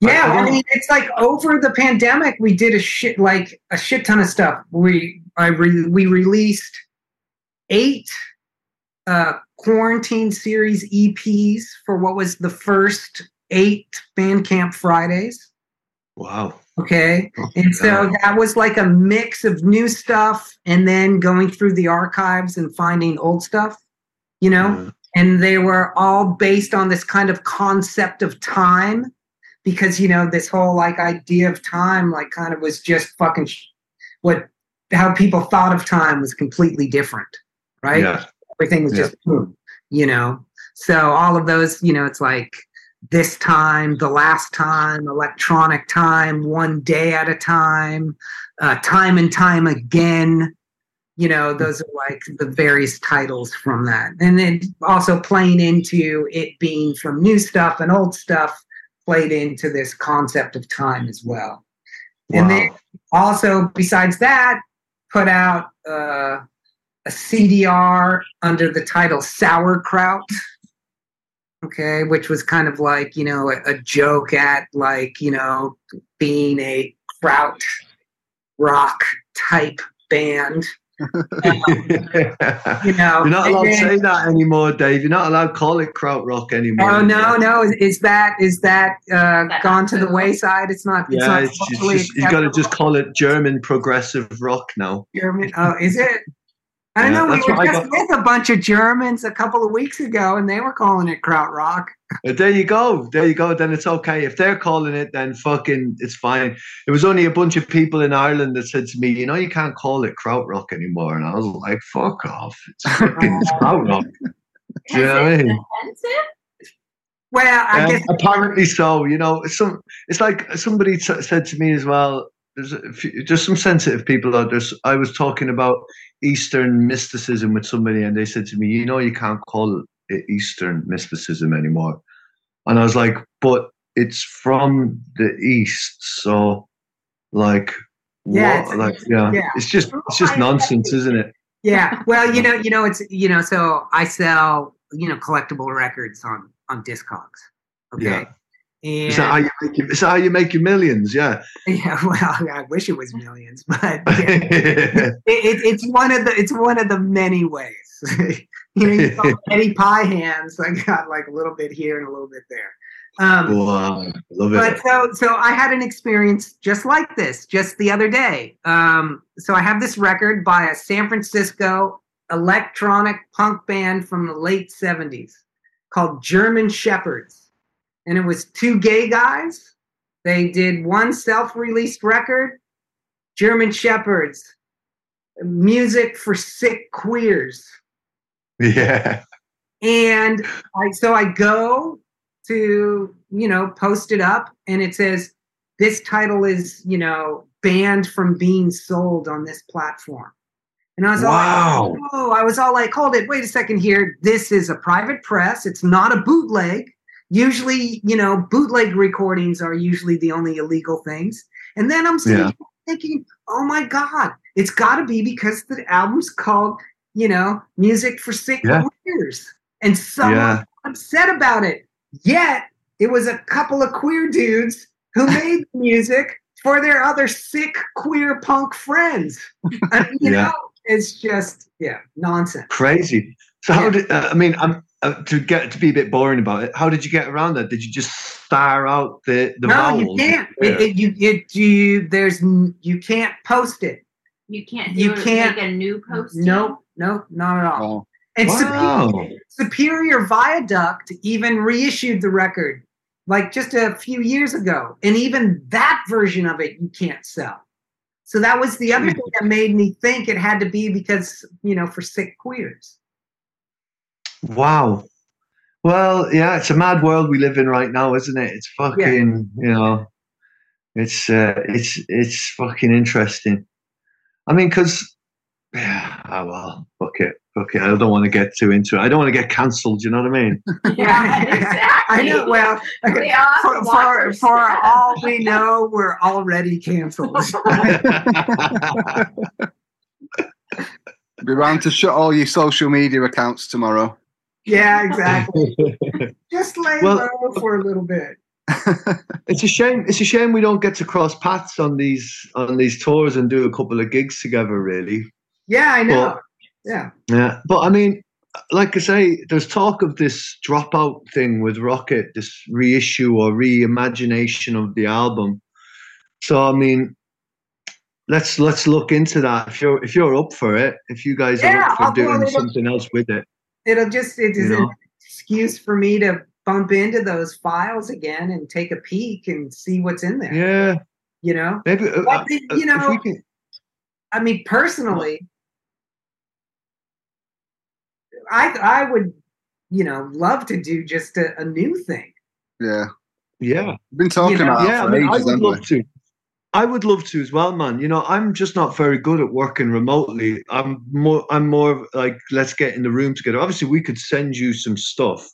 Yeah,
I
I, mean, it's like over the pandemic, we did a shit like a shit ton of stuff. We I re, we released eight uh, quarantine series EPs for what was the first eight Bandcamp Fridays.
Wow.
Okay, and so that was like a mix of new stuff and then going through the archives and finding old stuff. You know,
Yeah.
and they were all based on this kind of concept of time because you know this whole like idea of time like kind of was just fucking sh- what how people thought of time was completely different right
Yeah.
Everything was
Yeah.
just boom, you know so all of those you know it's like this time, the last time, electronic time, one day at a time, uh, time and time again. You know, those are like the various titles from that. And then also playing into it being from new stuff and old stuff, played into this concept of time as well. And then also, besides that, put out uh, a CDR under the title Sauerkraut okay which was kind of like you know a, a, joke at like you know being a kraut rock type band. Um, (laughs) you know
you're not allowed then, to say that anymore dave. You're not allowed to call it kraut rock anymore.
Oh no no. Is, is that is that uh gone to the wayside? It's not it's
yeah
not
it's just, you got to just call it german progressive rock now.
German oh is it I yeah, know we were just with a bunch of Germans a couple of weeks ago, and they were calling it krautrock.
There you go. There you go. Then it's okay if they're calling it. Then fucking, it's fine. It was only a bunch of people in Ireland that said to me, "You know, you can't call it krautrock anymore," and I was like, "Fuck off! It's (laughs) fucking it's krautrock." Do you know what I mean?
Well, I um, guess
apparently so. You know, it's some. It's like somebody t- said to me as well. There's few, just some sensitive people out there. I was talking about Eastern mysticism with somebody, and they said to me, "You know, you can't call it Eastern mysticism anymore." And I was like, "But it's from the East, so like,
yeah,
what? like, yeah, yeah, it's just it's just nonsense, isn't it?"
Yeah. Well, you know, you know, it's you know, so I sell you know collectible records on on Discogs. Okay. Yeah.
And, is that how you make your, is that how you make your millions? Yeah. (laughs)
Yeah. Well, I wish it was millions, but yeah, (laughs) it, it, it's one of the it's one of the many ways. (laughs) you know, you Eddie Pie hands. I got like a little bit here and a little bit there. Um,
wow, love
it. But so so I had an experience just like this just the other day. Um, so I have this record by a San Francisco electronic punk band from the late '70s called German Shepherds and it was two gay guys. They did one self-released record, German Shepherds, music for sick queers.
Yeah.
And I so I go to, you know, post it up and it says this title is, you know, banned from being sold on this platform. And I was
wow.
all like, oh, I was all like, hold it, wait a second here. This is a private press. It's not a bootleg usually, you know, bootleg recordings are usually the only illegal things. And then I'm yeah. thinking, oh my God, it's got to be because the album's called, you know, Music for Sick yeah. Queers. And someone yeah. upset about it. Yet it was a couple of queer dudes who (laughs) made music for their other sick queer punk friends. I (laughs) mean, you yeah. know, it's just, yeah, nonsense.
Crazy. So how did, uh, I mean, I'm, uh, to get to be a bit boring about it, how did you get around that? Did you just star out the the
no,
vowels?
you can't. It, it, you it you there's you can't post it.
You can't. you can't make a new post.
No, no, not at all. Oh. And
wow.
Superior, Superior Viaduct even reissued the record like just a few years ago, and even that version of it you can't sell. So that was the other thing that made me think it had to be because you know for sick queers.
Wow. Well, yeah, it's a mad world we live in right now, isn't it? It's fucking, yeah. you know, it's uh, it's it's fucking interesting. I mean, because yeah, oh well, fuck it, fuck it. I don't want to get too into it. I don't want to get cancelled. You know what I mean? (laughs) (laughs)
yeah, exactly.
I know. Well, we for, for, for all we (laughs) know, we're already cancelled.
Be around to shut all your social media accounts tomorrow.
Yeah, exactly. (laughs) Just lay well, low for a little bit. (laughs)
it's a shame. It's a shame we don't get to cross paths on these on these tours and do a couple of gigs together. Really.
Yeah, I know. But, yeah.
Yeah, but I mean, like I say, there's talk of this dropout thing with Rocket, this reissue or reimagination of the album. So I mean, let's let's look into that. If you're if you're up for it, if you guys yeah, are up for I'll doing something else with it
it'll just it is an excuse for me to bump into those files again and take a peek and see what's in there.
Yeah.
You know,
maybe uh,
uh, you know. Can... I mean, personally, I I would you know love to do just a, a new thing.
Yeah,
Yeah.
we've been talking
You know,
about that
yeah, I,
for
mean, I
ages,
would love
we?
to. I would love to as well, man. You know, I'm just not very good at working remotely. I'm more. I'm more like, let's get in the room together. Obviously, we could send you some stuff.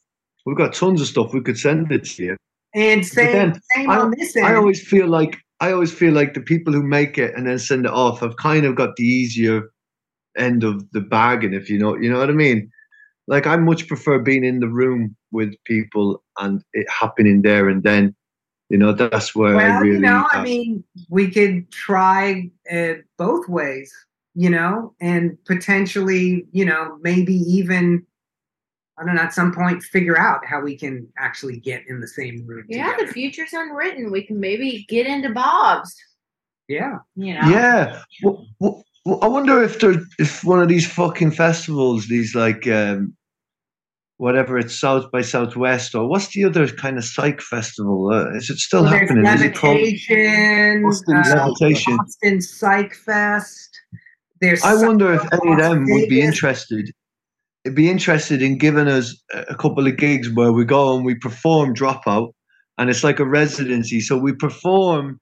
We've got tons of stuff. We could send it to you.
And same,
then
same
I-
on this end.
I always feel like I always feel like the people who make it and then send it off have kind of got the easier end of the bargain, if you know, you know what I mean. Like I much prefer being in the room with people and it happening there and then. You know, that's where I
well,
really.
you know, I
uh,
mean, we could try it both ways, you know, and potentially, you know, maybe even, I don't know, at some point figure out how we can actually get in the same room.
Yeah, the future's unwritten. We can maybe get into Bob's.
yeah.
You know.
Yeah. Well, well, well, I wonder if there, if one of these fucking festivals, these like um, whatever it's South by Southwest or what's the other kind of psych festival? Uh, is it still
Well,
happening? Is it called?
Levitation,
Boston
uh,
Levitation.
Boston Psych Fest. There's
I wonder if any of them would be interested. Be interested in giving us a a couple of gigs where we go and we perform Dropout, and it's like a residency. So we perform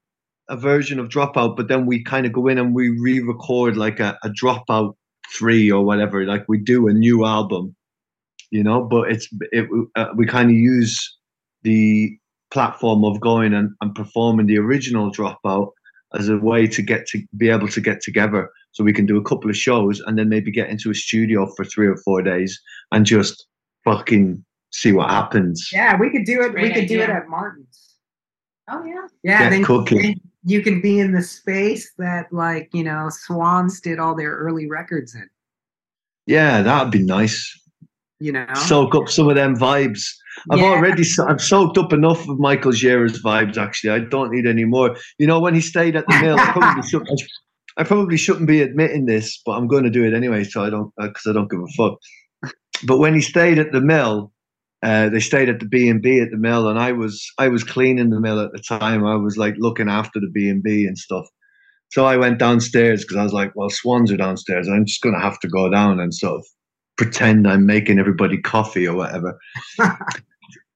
a version of Dropout, but then we kind of go in and we re-record like a, a Dropout three or whatever. Like we do a new album, you know. But it's it uh, we kind of use the platform of going and, and performing the original Dropout as a way to get to be able to get together so we can do a couple of shows and then maybe get into a studio for three or four days and just fucking see what happens.
Yeah, we could do it. we
Great
could do it at Martin's.
Oh yeah.
Yeah,
Get
then
cooking.
then you can be in the space that, like, you know, Swans did all their early records in.
Yeah, that'd be nice.
You know,
Soak up some of them vibes. I've
Yeah.
already I've soaked up enough of Michael Gira's vibes. Actually, I don't need any more. You know, when he stayed at the mill, I probably should. I probably shouldn't be admitting this, but I'm going to do it anyway. So I don't because I don't give a fuck. But when he stayed at the mill, uh, they stayed at the B and B at the mill, and I was I was cleaning the mill at the time. I was like looking after the B and B and stuff. So I went downstairs because I was like, well, swans are downstairs. I'm just going to have to go down and sort of pretend I'm making everybody coffee or whatever. (laughs) I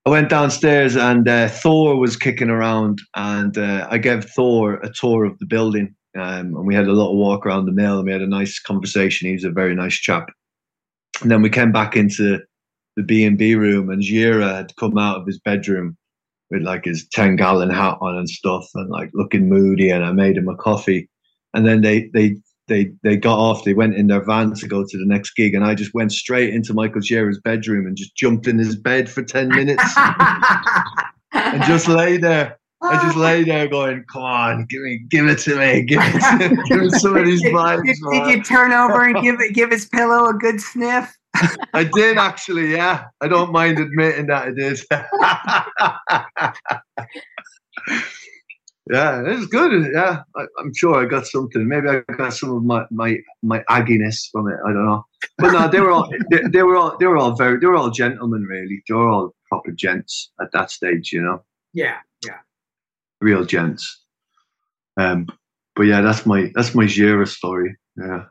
went downstairs and uh, Thor was kicking around, and uh, I gave Thor a tour of the building. Um, and we had a little walk around the mill, and we had a nice conversation. He was a very nice chap. And then we came back into the B and B room, and Gira had come out of his bedroom with like his ten gallon hat on and stuff, and like looking moody. And I made him a coffee, and then they they they they got off. They went in their van to go to the next gig, and I just went straight into Michael Gira's bedroom and just jumped in his bed for ten minutes and just lay there. I just lay there going, "Come on, give me, give it to me, give it, to me, (laughs) give me some of these vibes."
Did,
man."
did you turn over and give give his pillow a good sniff?
I did actually, yeah. I don't mind admitting that I did. (laughs) yeah, it was good. Yeah, I, I'm sure I got something. Maybe I got some of my my my agginess from it. I don't know. But no, they were all (laughs) they, they were all they were all very they were all gentlemen really. They were all proper gents at that stage, you know,
Yeah. Yeah.
Real gents. Um, but yeah, that's my that's my Gira story. Yeah.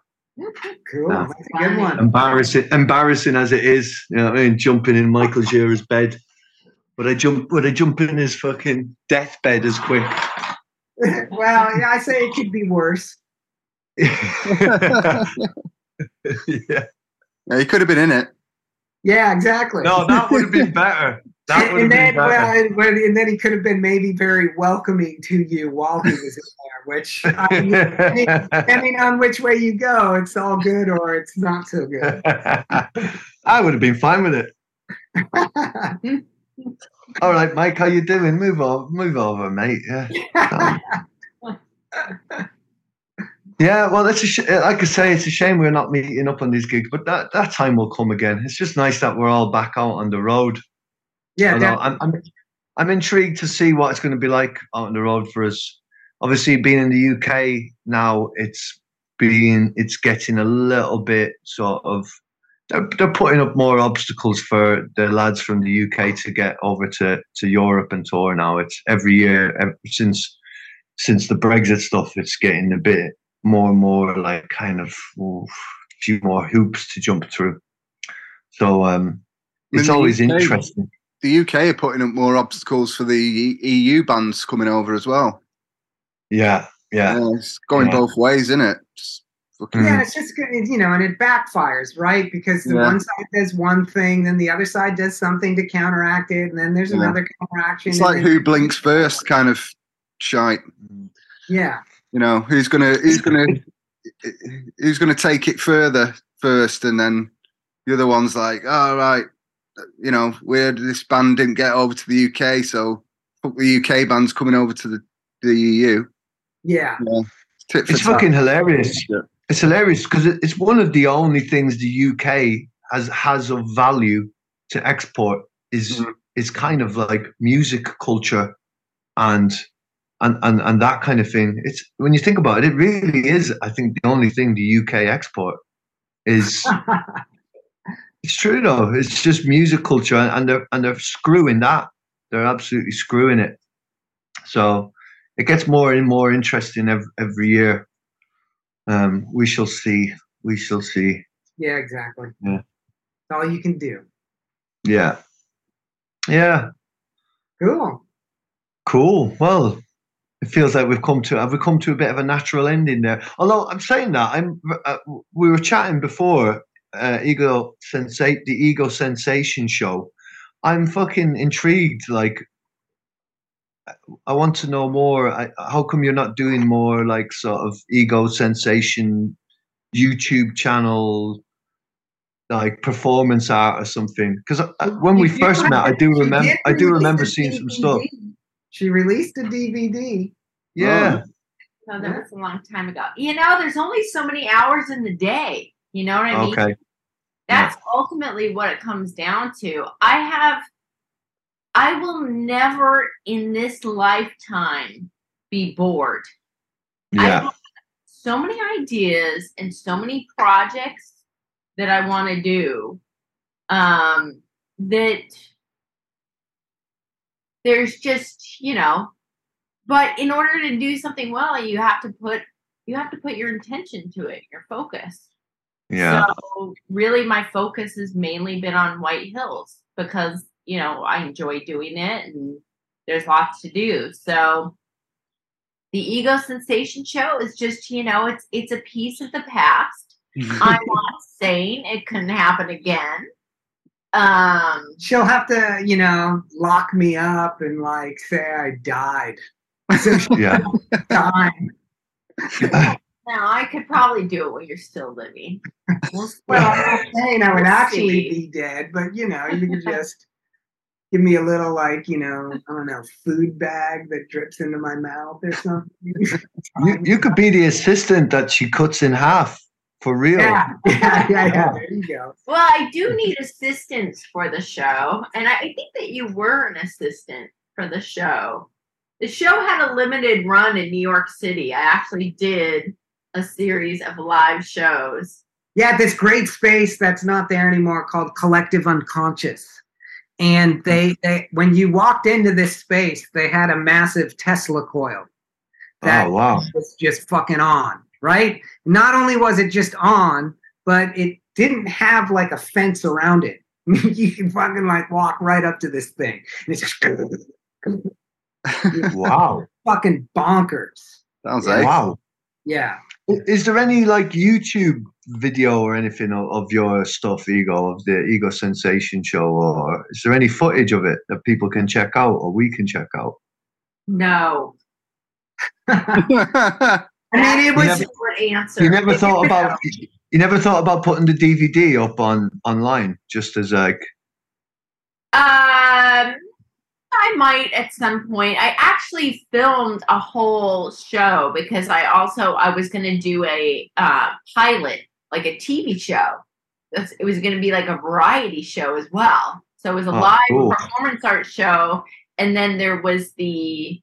Cool.
Yeah.
That's a good one.
embarrassing embarrassing as it is you know what i mean jumping in michael Gira's bed would i jump would i jump in his fucking deathbed as quick (laughs)
well, yeah, I say it could be worse.
yeah
Yeah, he could have been in it.
Yeah, exactly.
no that would have been better that would have
and then,
better
well, and, well, and then he could have been maybe very welcoming to you while he was in there, which, I mean, depending on which way you go, it's all good or it's not so good. (laughs)
i would have been fine with it (laughs) all right mike how you doing move on move over mate yeah (laughs) Yeah, well, it's a sh- like I say, it's a shame we're not meeting up on these gigs, but that, that time will come again. It's just nice that we're all back out on the road.
yeah,
I'm, I'm I'm intrigued to see what it's going to be like out on the road for us. Obviously, being in the UK now, it's being it's getting a little bit sort of they're, they're putting up more obstacles for the lads from the UK to get over to, to Europe and tour now. It's every year ever since since the Brexit stuff. It's getting a bit more and more like kind of ooh, a few more hoops to jump through. So um, it's
In the
always
UK?
interesting.
the UK are putting up more obstacles for the EU bands coming over as well.
Yeah, yeah.
Yeah, it's going
Yeah.
both ways, isn't it? It's fucking-.
Yeah, mm-hmm. it's just good, you know, and it backfires, right? Because the
Yeah.
one side does one thing, then the other side does something to counteract it, and then there's
Yeah.
another counteraction.
It's like
then-
who blinks first kind of shite.
Yeah,
You know, who's gonna who's gonna (laughs) who's gonna take it further first, and then the other one's like, all right, you know, weird. This band didn't get over to the UK, so fuck the UK band's coming over to the the EU.
yeah,
Tit for
It's fucking hilarious. It's hilarious because it's one of the only things the UK has has of value to export is
Mhm.
is kind of like music culture and and and and that kind of thing. It's when you think about it, it really is. I think the only thing the UK export is. (laughs) It's true though. It's just music culture, and they're and they're screwing that. They're absolutely screwing it. So it gets more and more interesting every, every year. Um, we shall see. We shall see.
yeah, exactly.
Yeah.
That's all you can do.
Yeah. Yeah.
Cool.
Cool. Well, it feels like we've come to have we come to a bit of a natural ending there. Although I'm saying that I'm uh, we were chatting before uh, ego sensate the ego sensation show. I'm fucking intrigued. Like, I want to know more. I, how come you're not doing more like sort of ego sensation YouTube channel? Like performance art or something, because uh, when we first met, I do remember. I do remember seeing some stuff.
She released a DVD.
Yeah,
No, that was a long time ago. You know, there's only so many hours in the day. You know what I mean?
okay.
That's ultimately what it comes down to. I have, I will never in this lifetime be bored. I
Yeah,
have so many ideas and so many projects that I want to do um, that there's just, you know, but in order to do something well, you have to put you have to put your intention to it, your focus.
yeah,
So really my focus has mainly been on White Hills because, you know, I enjoy doing it and there's lots to do. So the ego sensation show is just, you know, it's it's a piece of the past. (laughs) I'm not saying it couldn't happen again. Um
She'll have to, you know, lock me up and like say I died. So she'll (laughs)
yeah. (laughs)
die.
now I could probably do it when you're still living.
Well, I'm not saying I would
We'll
actually
see.
be dead, but you know, you could just give me a little like, you know, I don't know, food bag that drips into my mouth or something.
You, you could be the assistant that she cuts in half for real. (laughs)
yeah, yeah, yeah, yeah. There you go.
Well, I do need assistance for the show, and I, I think that you were an assistant for the show. The show had a limited run in New York City. I actually did a series of live shows.
Yeah, this great space that's not there anymore called Collective Unconscious. And mm-hmm. they, they when you walked into this space, they had a massive Tesla coil that
Oh wow.
was just fucking on, right? Not only was it just on, but it didn't have like a fence around it. (laughs) you can fucking like walk right up to this thing. And it's just (laughs)
Wow.
fucking bonkers.
Sounds like
Wow.
Yeah.
Is there any like YouTube video or anything of, of your stuff, Ego, of the Ego Sensation show, or is there any footage of it that people can check out or we can check out?
No, (laughs)
I mean, it was.
That's a short answer.
You never thought (laughs) about you never thought about putting the DVD up on online just as like
Um, I might at some point. I actually filmed a whole show because I also I was going to do a uh, pilot, like a TV show. It was going to be like a variety show as well. So it was a
Oh,
live
cool.
performance art show, and then there was the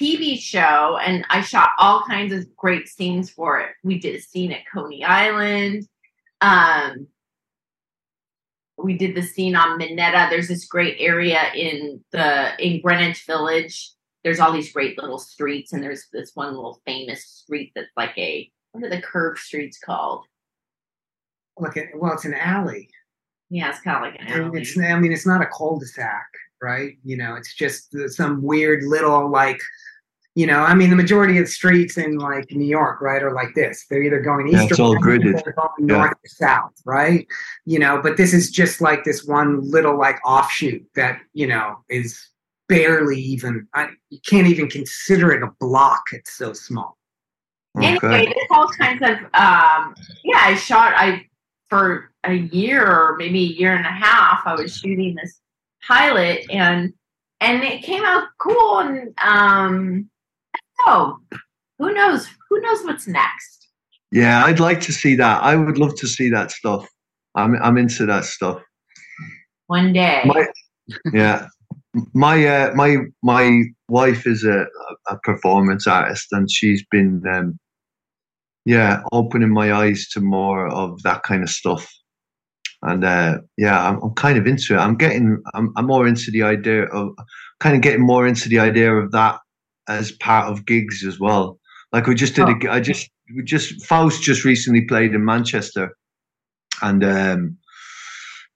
TV show, and I shot all kinds of great scenes for it. We did a scene at Coney Island. Um, we did the scene on Minetta. There's this great area in the in Greenwich Village. There's all these great little streets, and there's this one little famous street that's like a what are the curved streets called?
Look at well, it's an alley.
Yeah, it's kind of like an
And
alley.
it's I mean it's not a cul-de-sac, right? You know, it's just some weird little like you know, I mean the majority of the streets in like New York, right, are like this. They're either going
Yeah,
east
it's
or
all gridded.
or they're going
Yeah.
north or south, right? You know, but this is just like this one little like offshoot that, you know, is barely even I you can't even consider it a block. It's so small.
Anyway, there's all kinds of um yeah, I shot I for a year or maybe a year and a half I was shooting this pilot and and it came out cool and um oh who knows who knows what's next.
Yeah, I'd like to see that. I would love to see that stuff. I'm I'm into that stuff.
One day.
My, yeah, my uh, my my wife is a, a performance artist, and she's been um, yeah opening my eyes to more of that kind of stuff. And uh, yeah, I'm, I'm kind of into it. I'm getting I'm, I'm more into the idea of kind of getting more into the idea of that as part of gigs as well. Like we just did a gi- I just we just Faust just recently played in Manchester, and um,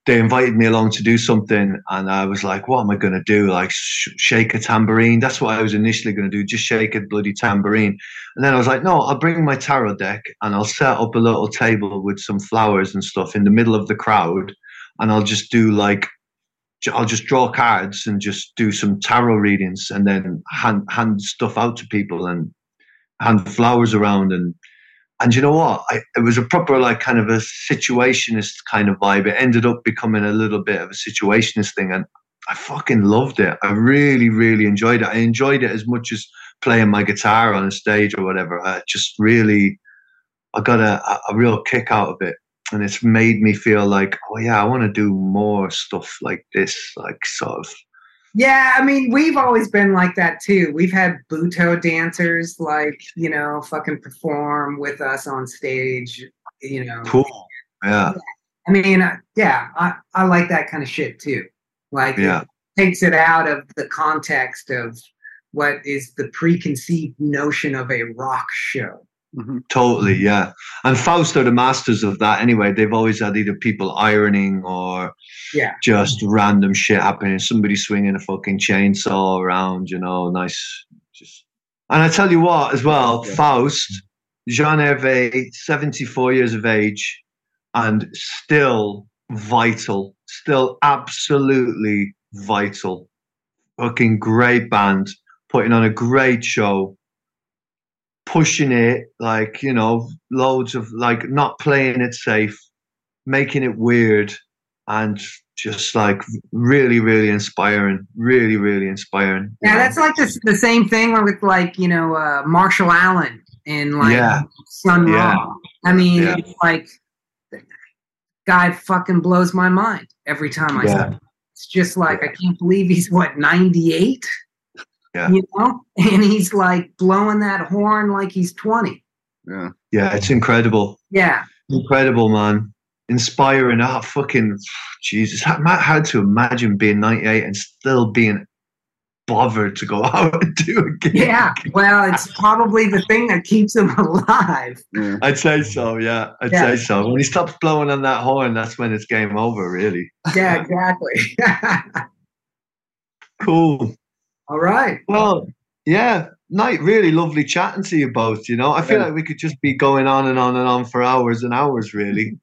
they invited me along to do something, and I was like, "What am I going to do? Like sh- shake a tambourine?" That's what I was initially going to do, just shake a bloody tambourine. And then I was like, "No, I'll bring my tarot deck and I'll set up a little table with some flowers and stuff in the middle of the crowd, and I'll just do like." I'll just draw cards and just do some tarot readings, and then hand hand stuff out to people and hand flowers around and and you know what? I, it was a proper like kind of a situationist kind of vibe. It ended up becoming a little bit of a situationist thing, and I fucking loved it. I really, really enjoyed it. I enjoyed it as much as playing my guitar on a stage or whatever. I just really, I got a, a- a real kick out of it, and it's made me feel like, oh yeah, I want to do more stuff like this, like sort of.
Yeah, I mean, we've always been like that too. We've had Butoh dancers like, you know, fucking perform with us on stage, you know.
Cool. Yeah,
I mean, uh, yeah, I, I like that kind of shit too. Like,
yeah.
it takes it out of the context of what is the preconceived notion of a rock show. Mm-hmm.
Totally, yeah. And Faust are the masters of that anyway. They've always had either people ironing or
Yeah.
just random shit happening. Somebody swinging a fucking chainsaw around, you know, nice. Just. And I tell you what, as well,
Yeah.
Faust, Jean Hervé, 74 years of age, and still vital, still absolutely vital. Fucking great band, putting on a great show pushing it like you know loads of like not playing it safe making it weird and just like really really inspiring really really inspiring
Yeah, that's like the, the same thing with like, you know, uh, Marshall Allen in like
Yeah.
Sun
Yeah.
Ra. I mean,
Yeah.
it's like, guy fucking blows my mind every time I
Yeah.
see him. It's just like, I can't believe he's what, 98?
Yeah.
You know? (laughs) And he's like blowing that horn like he's 20.
Yeah.
yeah it's incredible
Yeah.
incredible man inspiring ah fucking jesus how, hard to imagine being 98 and still being bothered to go (laughs) out and do a gig
Yeah. Well, it's probably the thing that keeps him (laughs) alive.
Yeah.
I'd say so, yeah. I'd
Yeah.
say so. When he stops blowing on that horn, that's when it's game over, really.
Yeah, exactly.
Cool.
All right.
Well, yeah, night. Really lovely chatting to you both. You know, I feel
Yeah.
like we could just be going on and on and on for hours and hours. Really.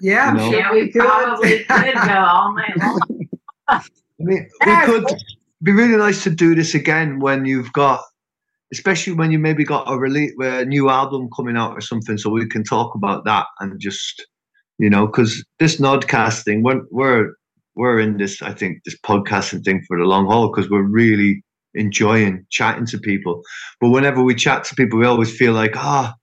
Yeah.
You know?
Yeah, we probably (laughs) could go all night long.
I mean, (laughs) we could be really nice to do this again when you've got, especially when you maybe got a release, a new album coming out or something, so we can talk about that and just, you know, because this Gnodcast thing, we're we're we're in this, I think, this podcasting thing for the long haul because we're really enjoying chatting to people. But whenever we chat to people, we always feel like, ah.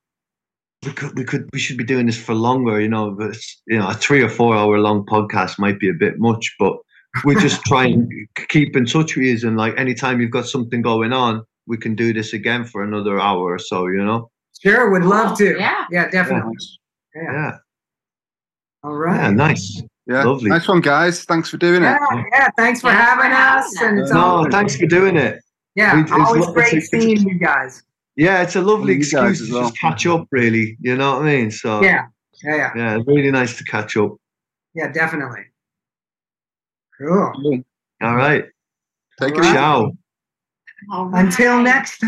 we could, we could, we should be doing this for longer, you know. But you know, a three or four hour long podcast might be a bit much, but we just (laughs) try and keep in touch with you and like anytime you've got something going on we can do this again for another hour or so you know
Sure, would love to.
Yeah.
Yeah, definitely. Yeah.
yeah
All
yeah nice
Yeah.
Lovely.
Nice one, guys. Thanks for doing
Yeah,
it.
yeah, thanks for having us. And it's
No,
no thanks for doing it
yeah,
we- it's
always
lo-
great
it's
seeing you guys.
yeah it's a lovely excuse
as
to
well.
just catch up really you know what i mean so
Yeah, yeah, yeah,
yeah really nice to catch up
yeah, definitely. Cool.
All right.
Take it
All right.
easy.
Ciao.
Until next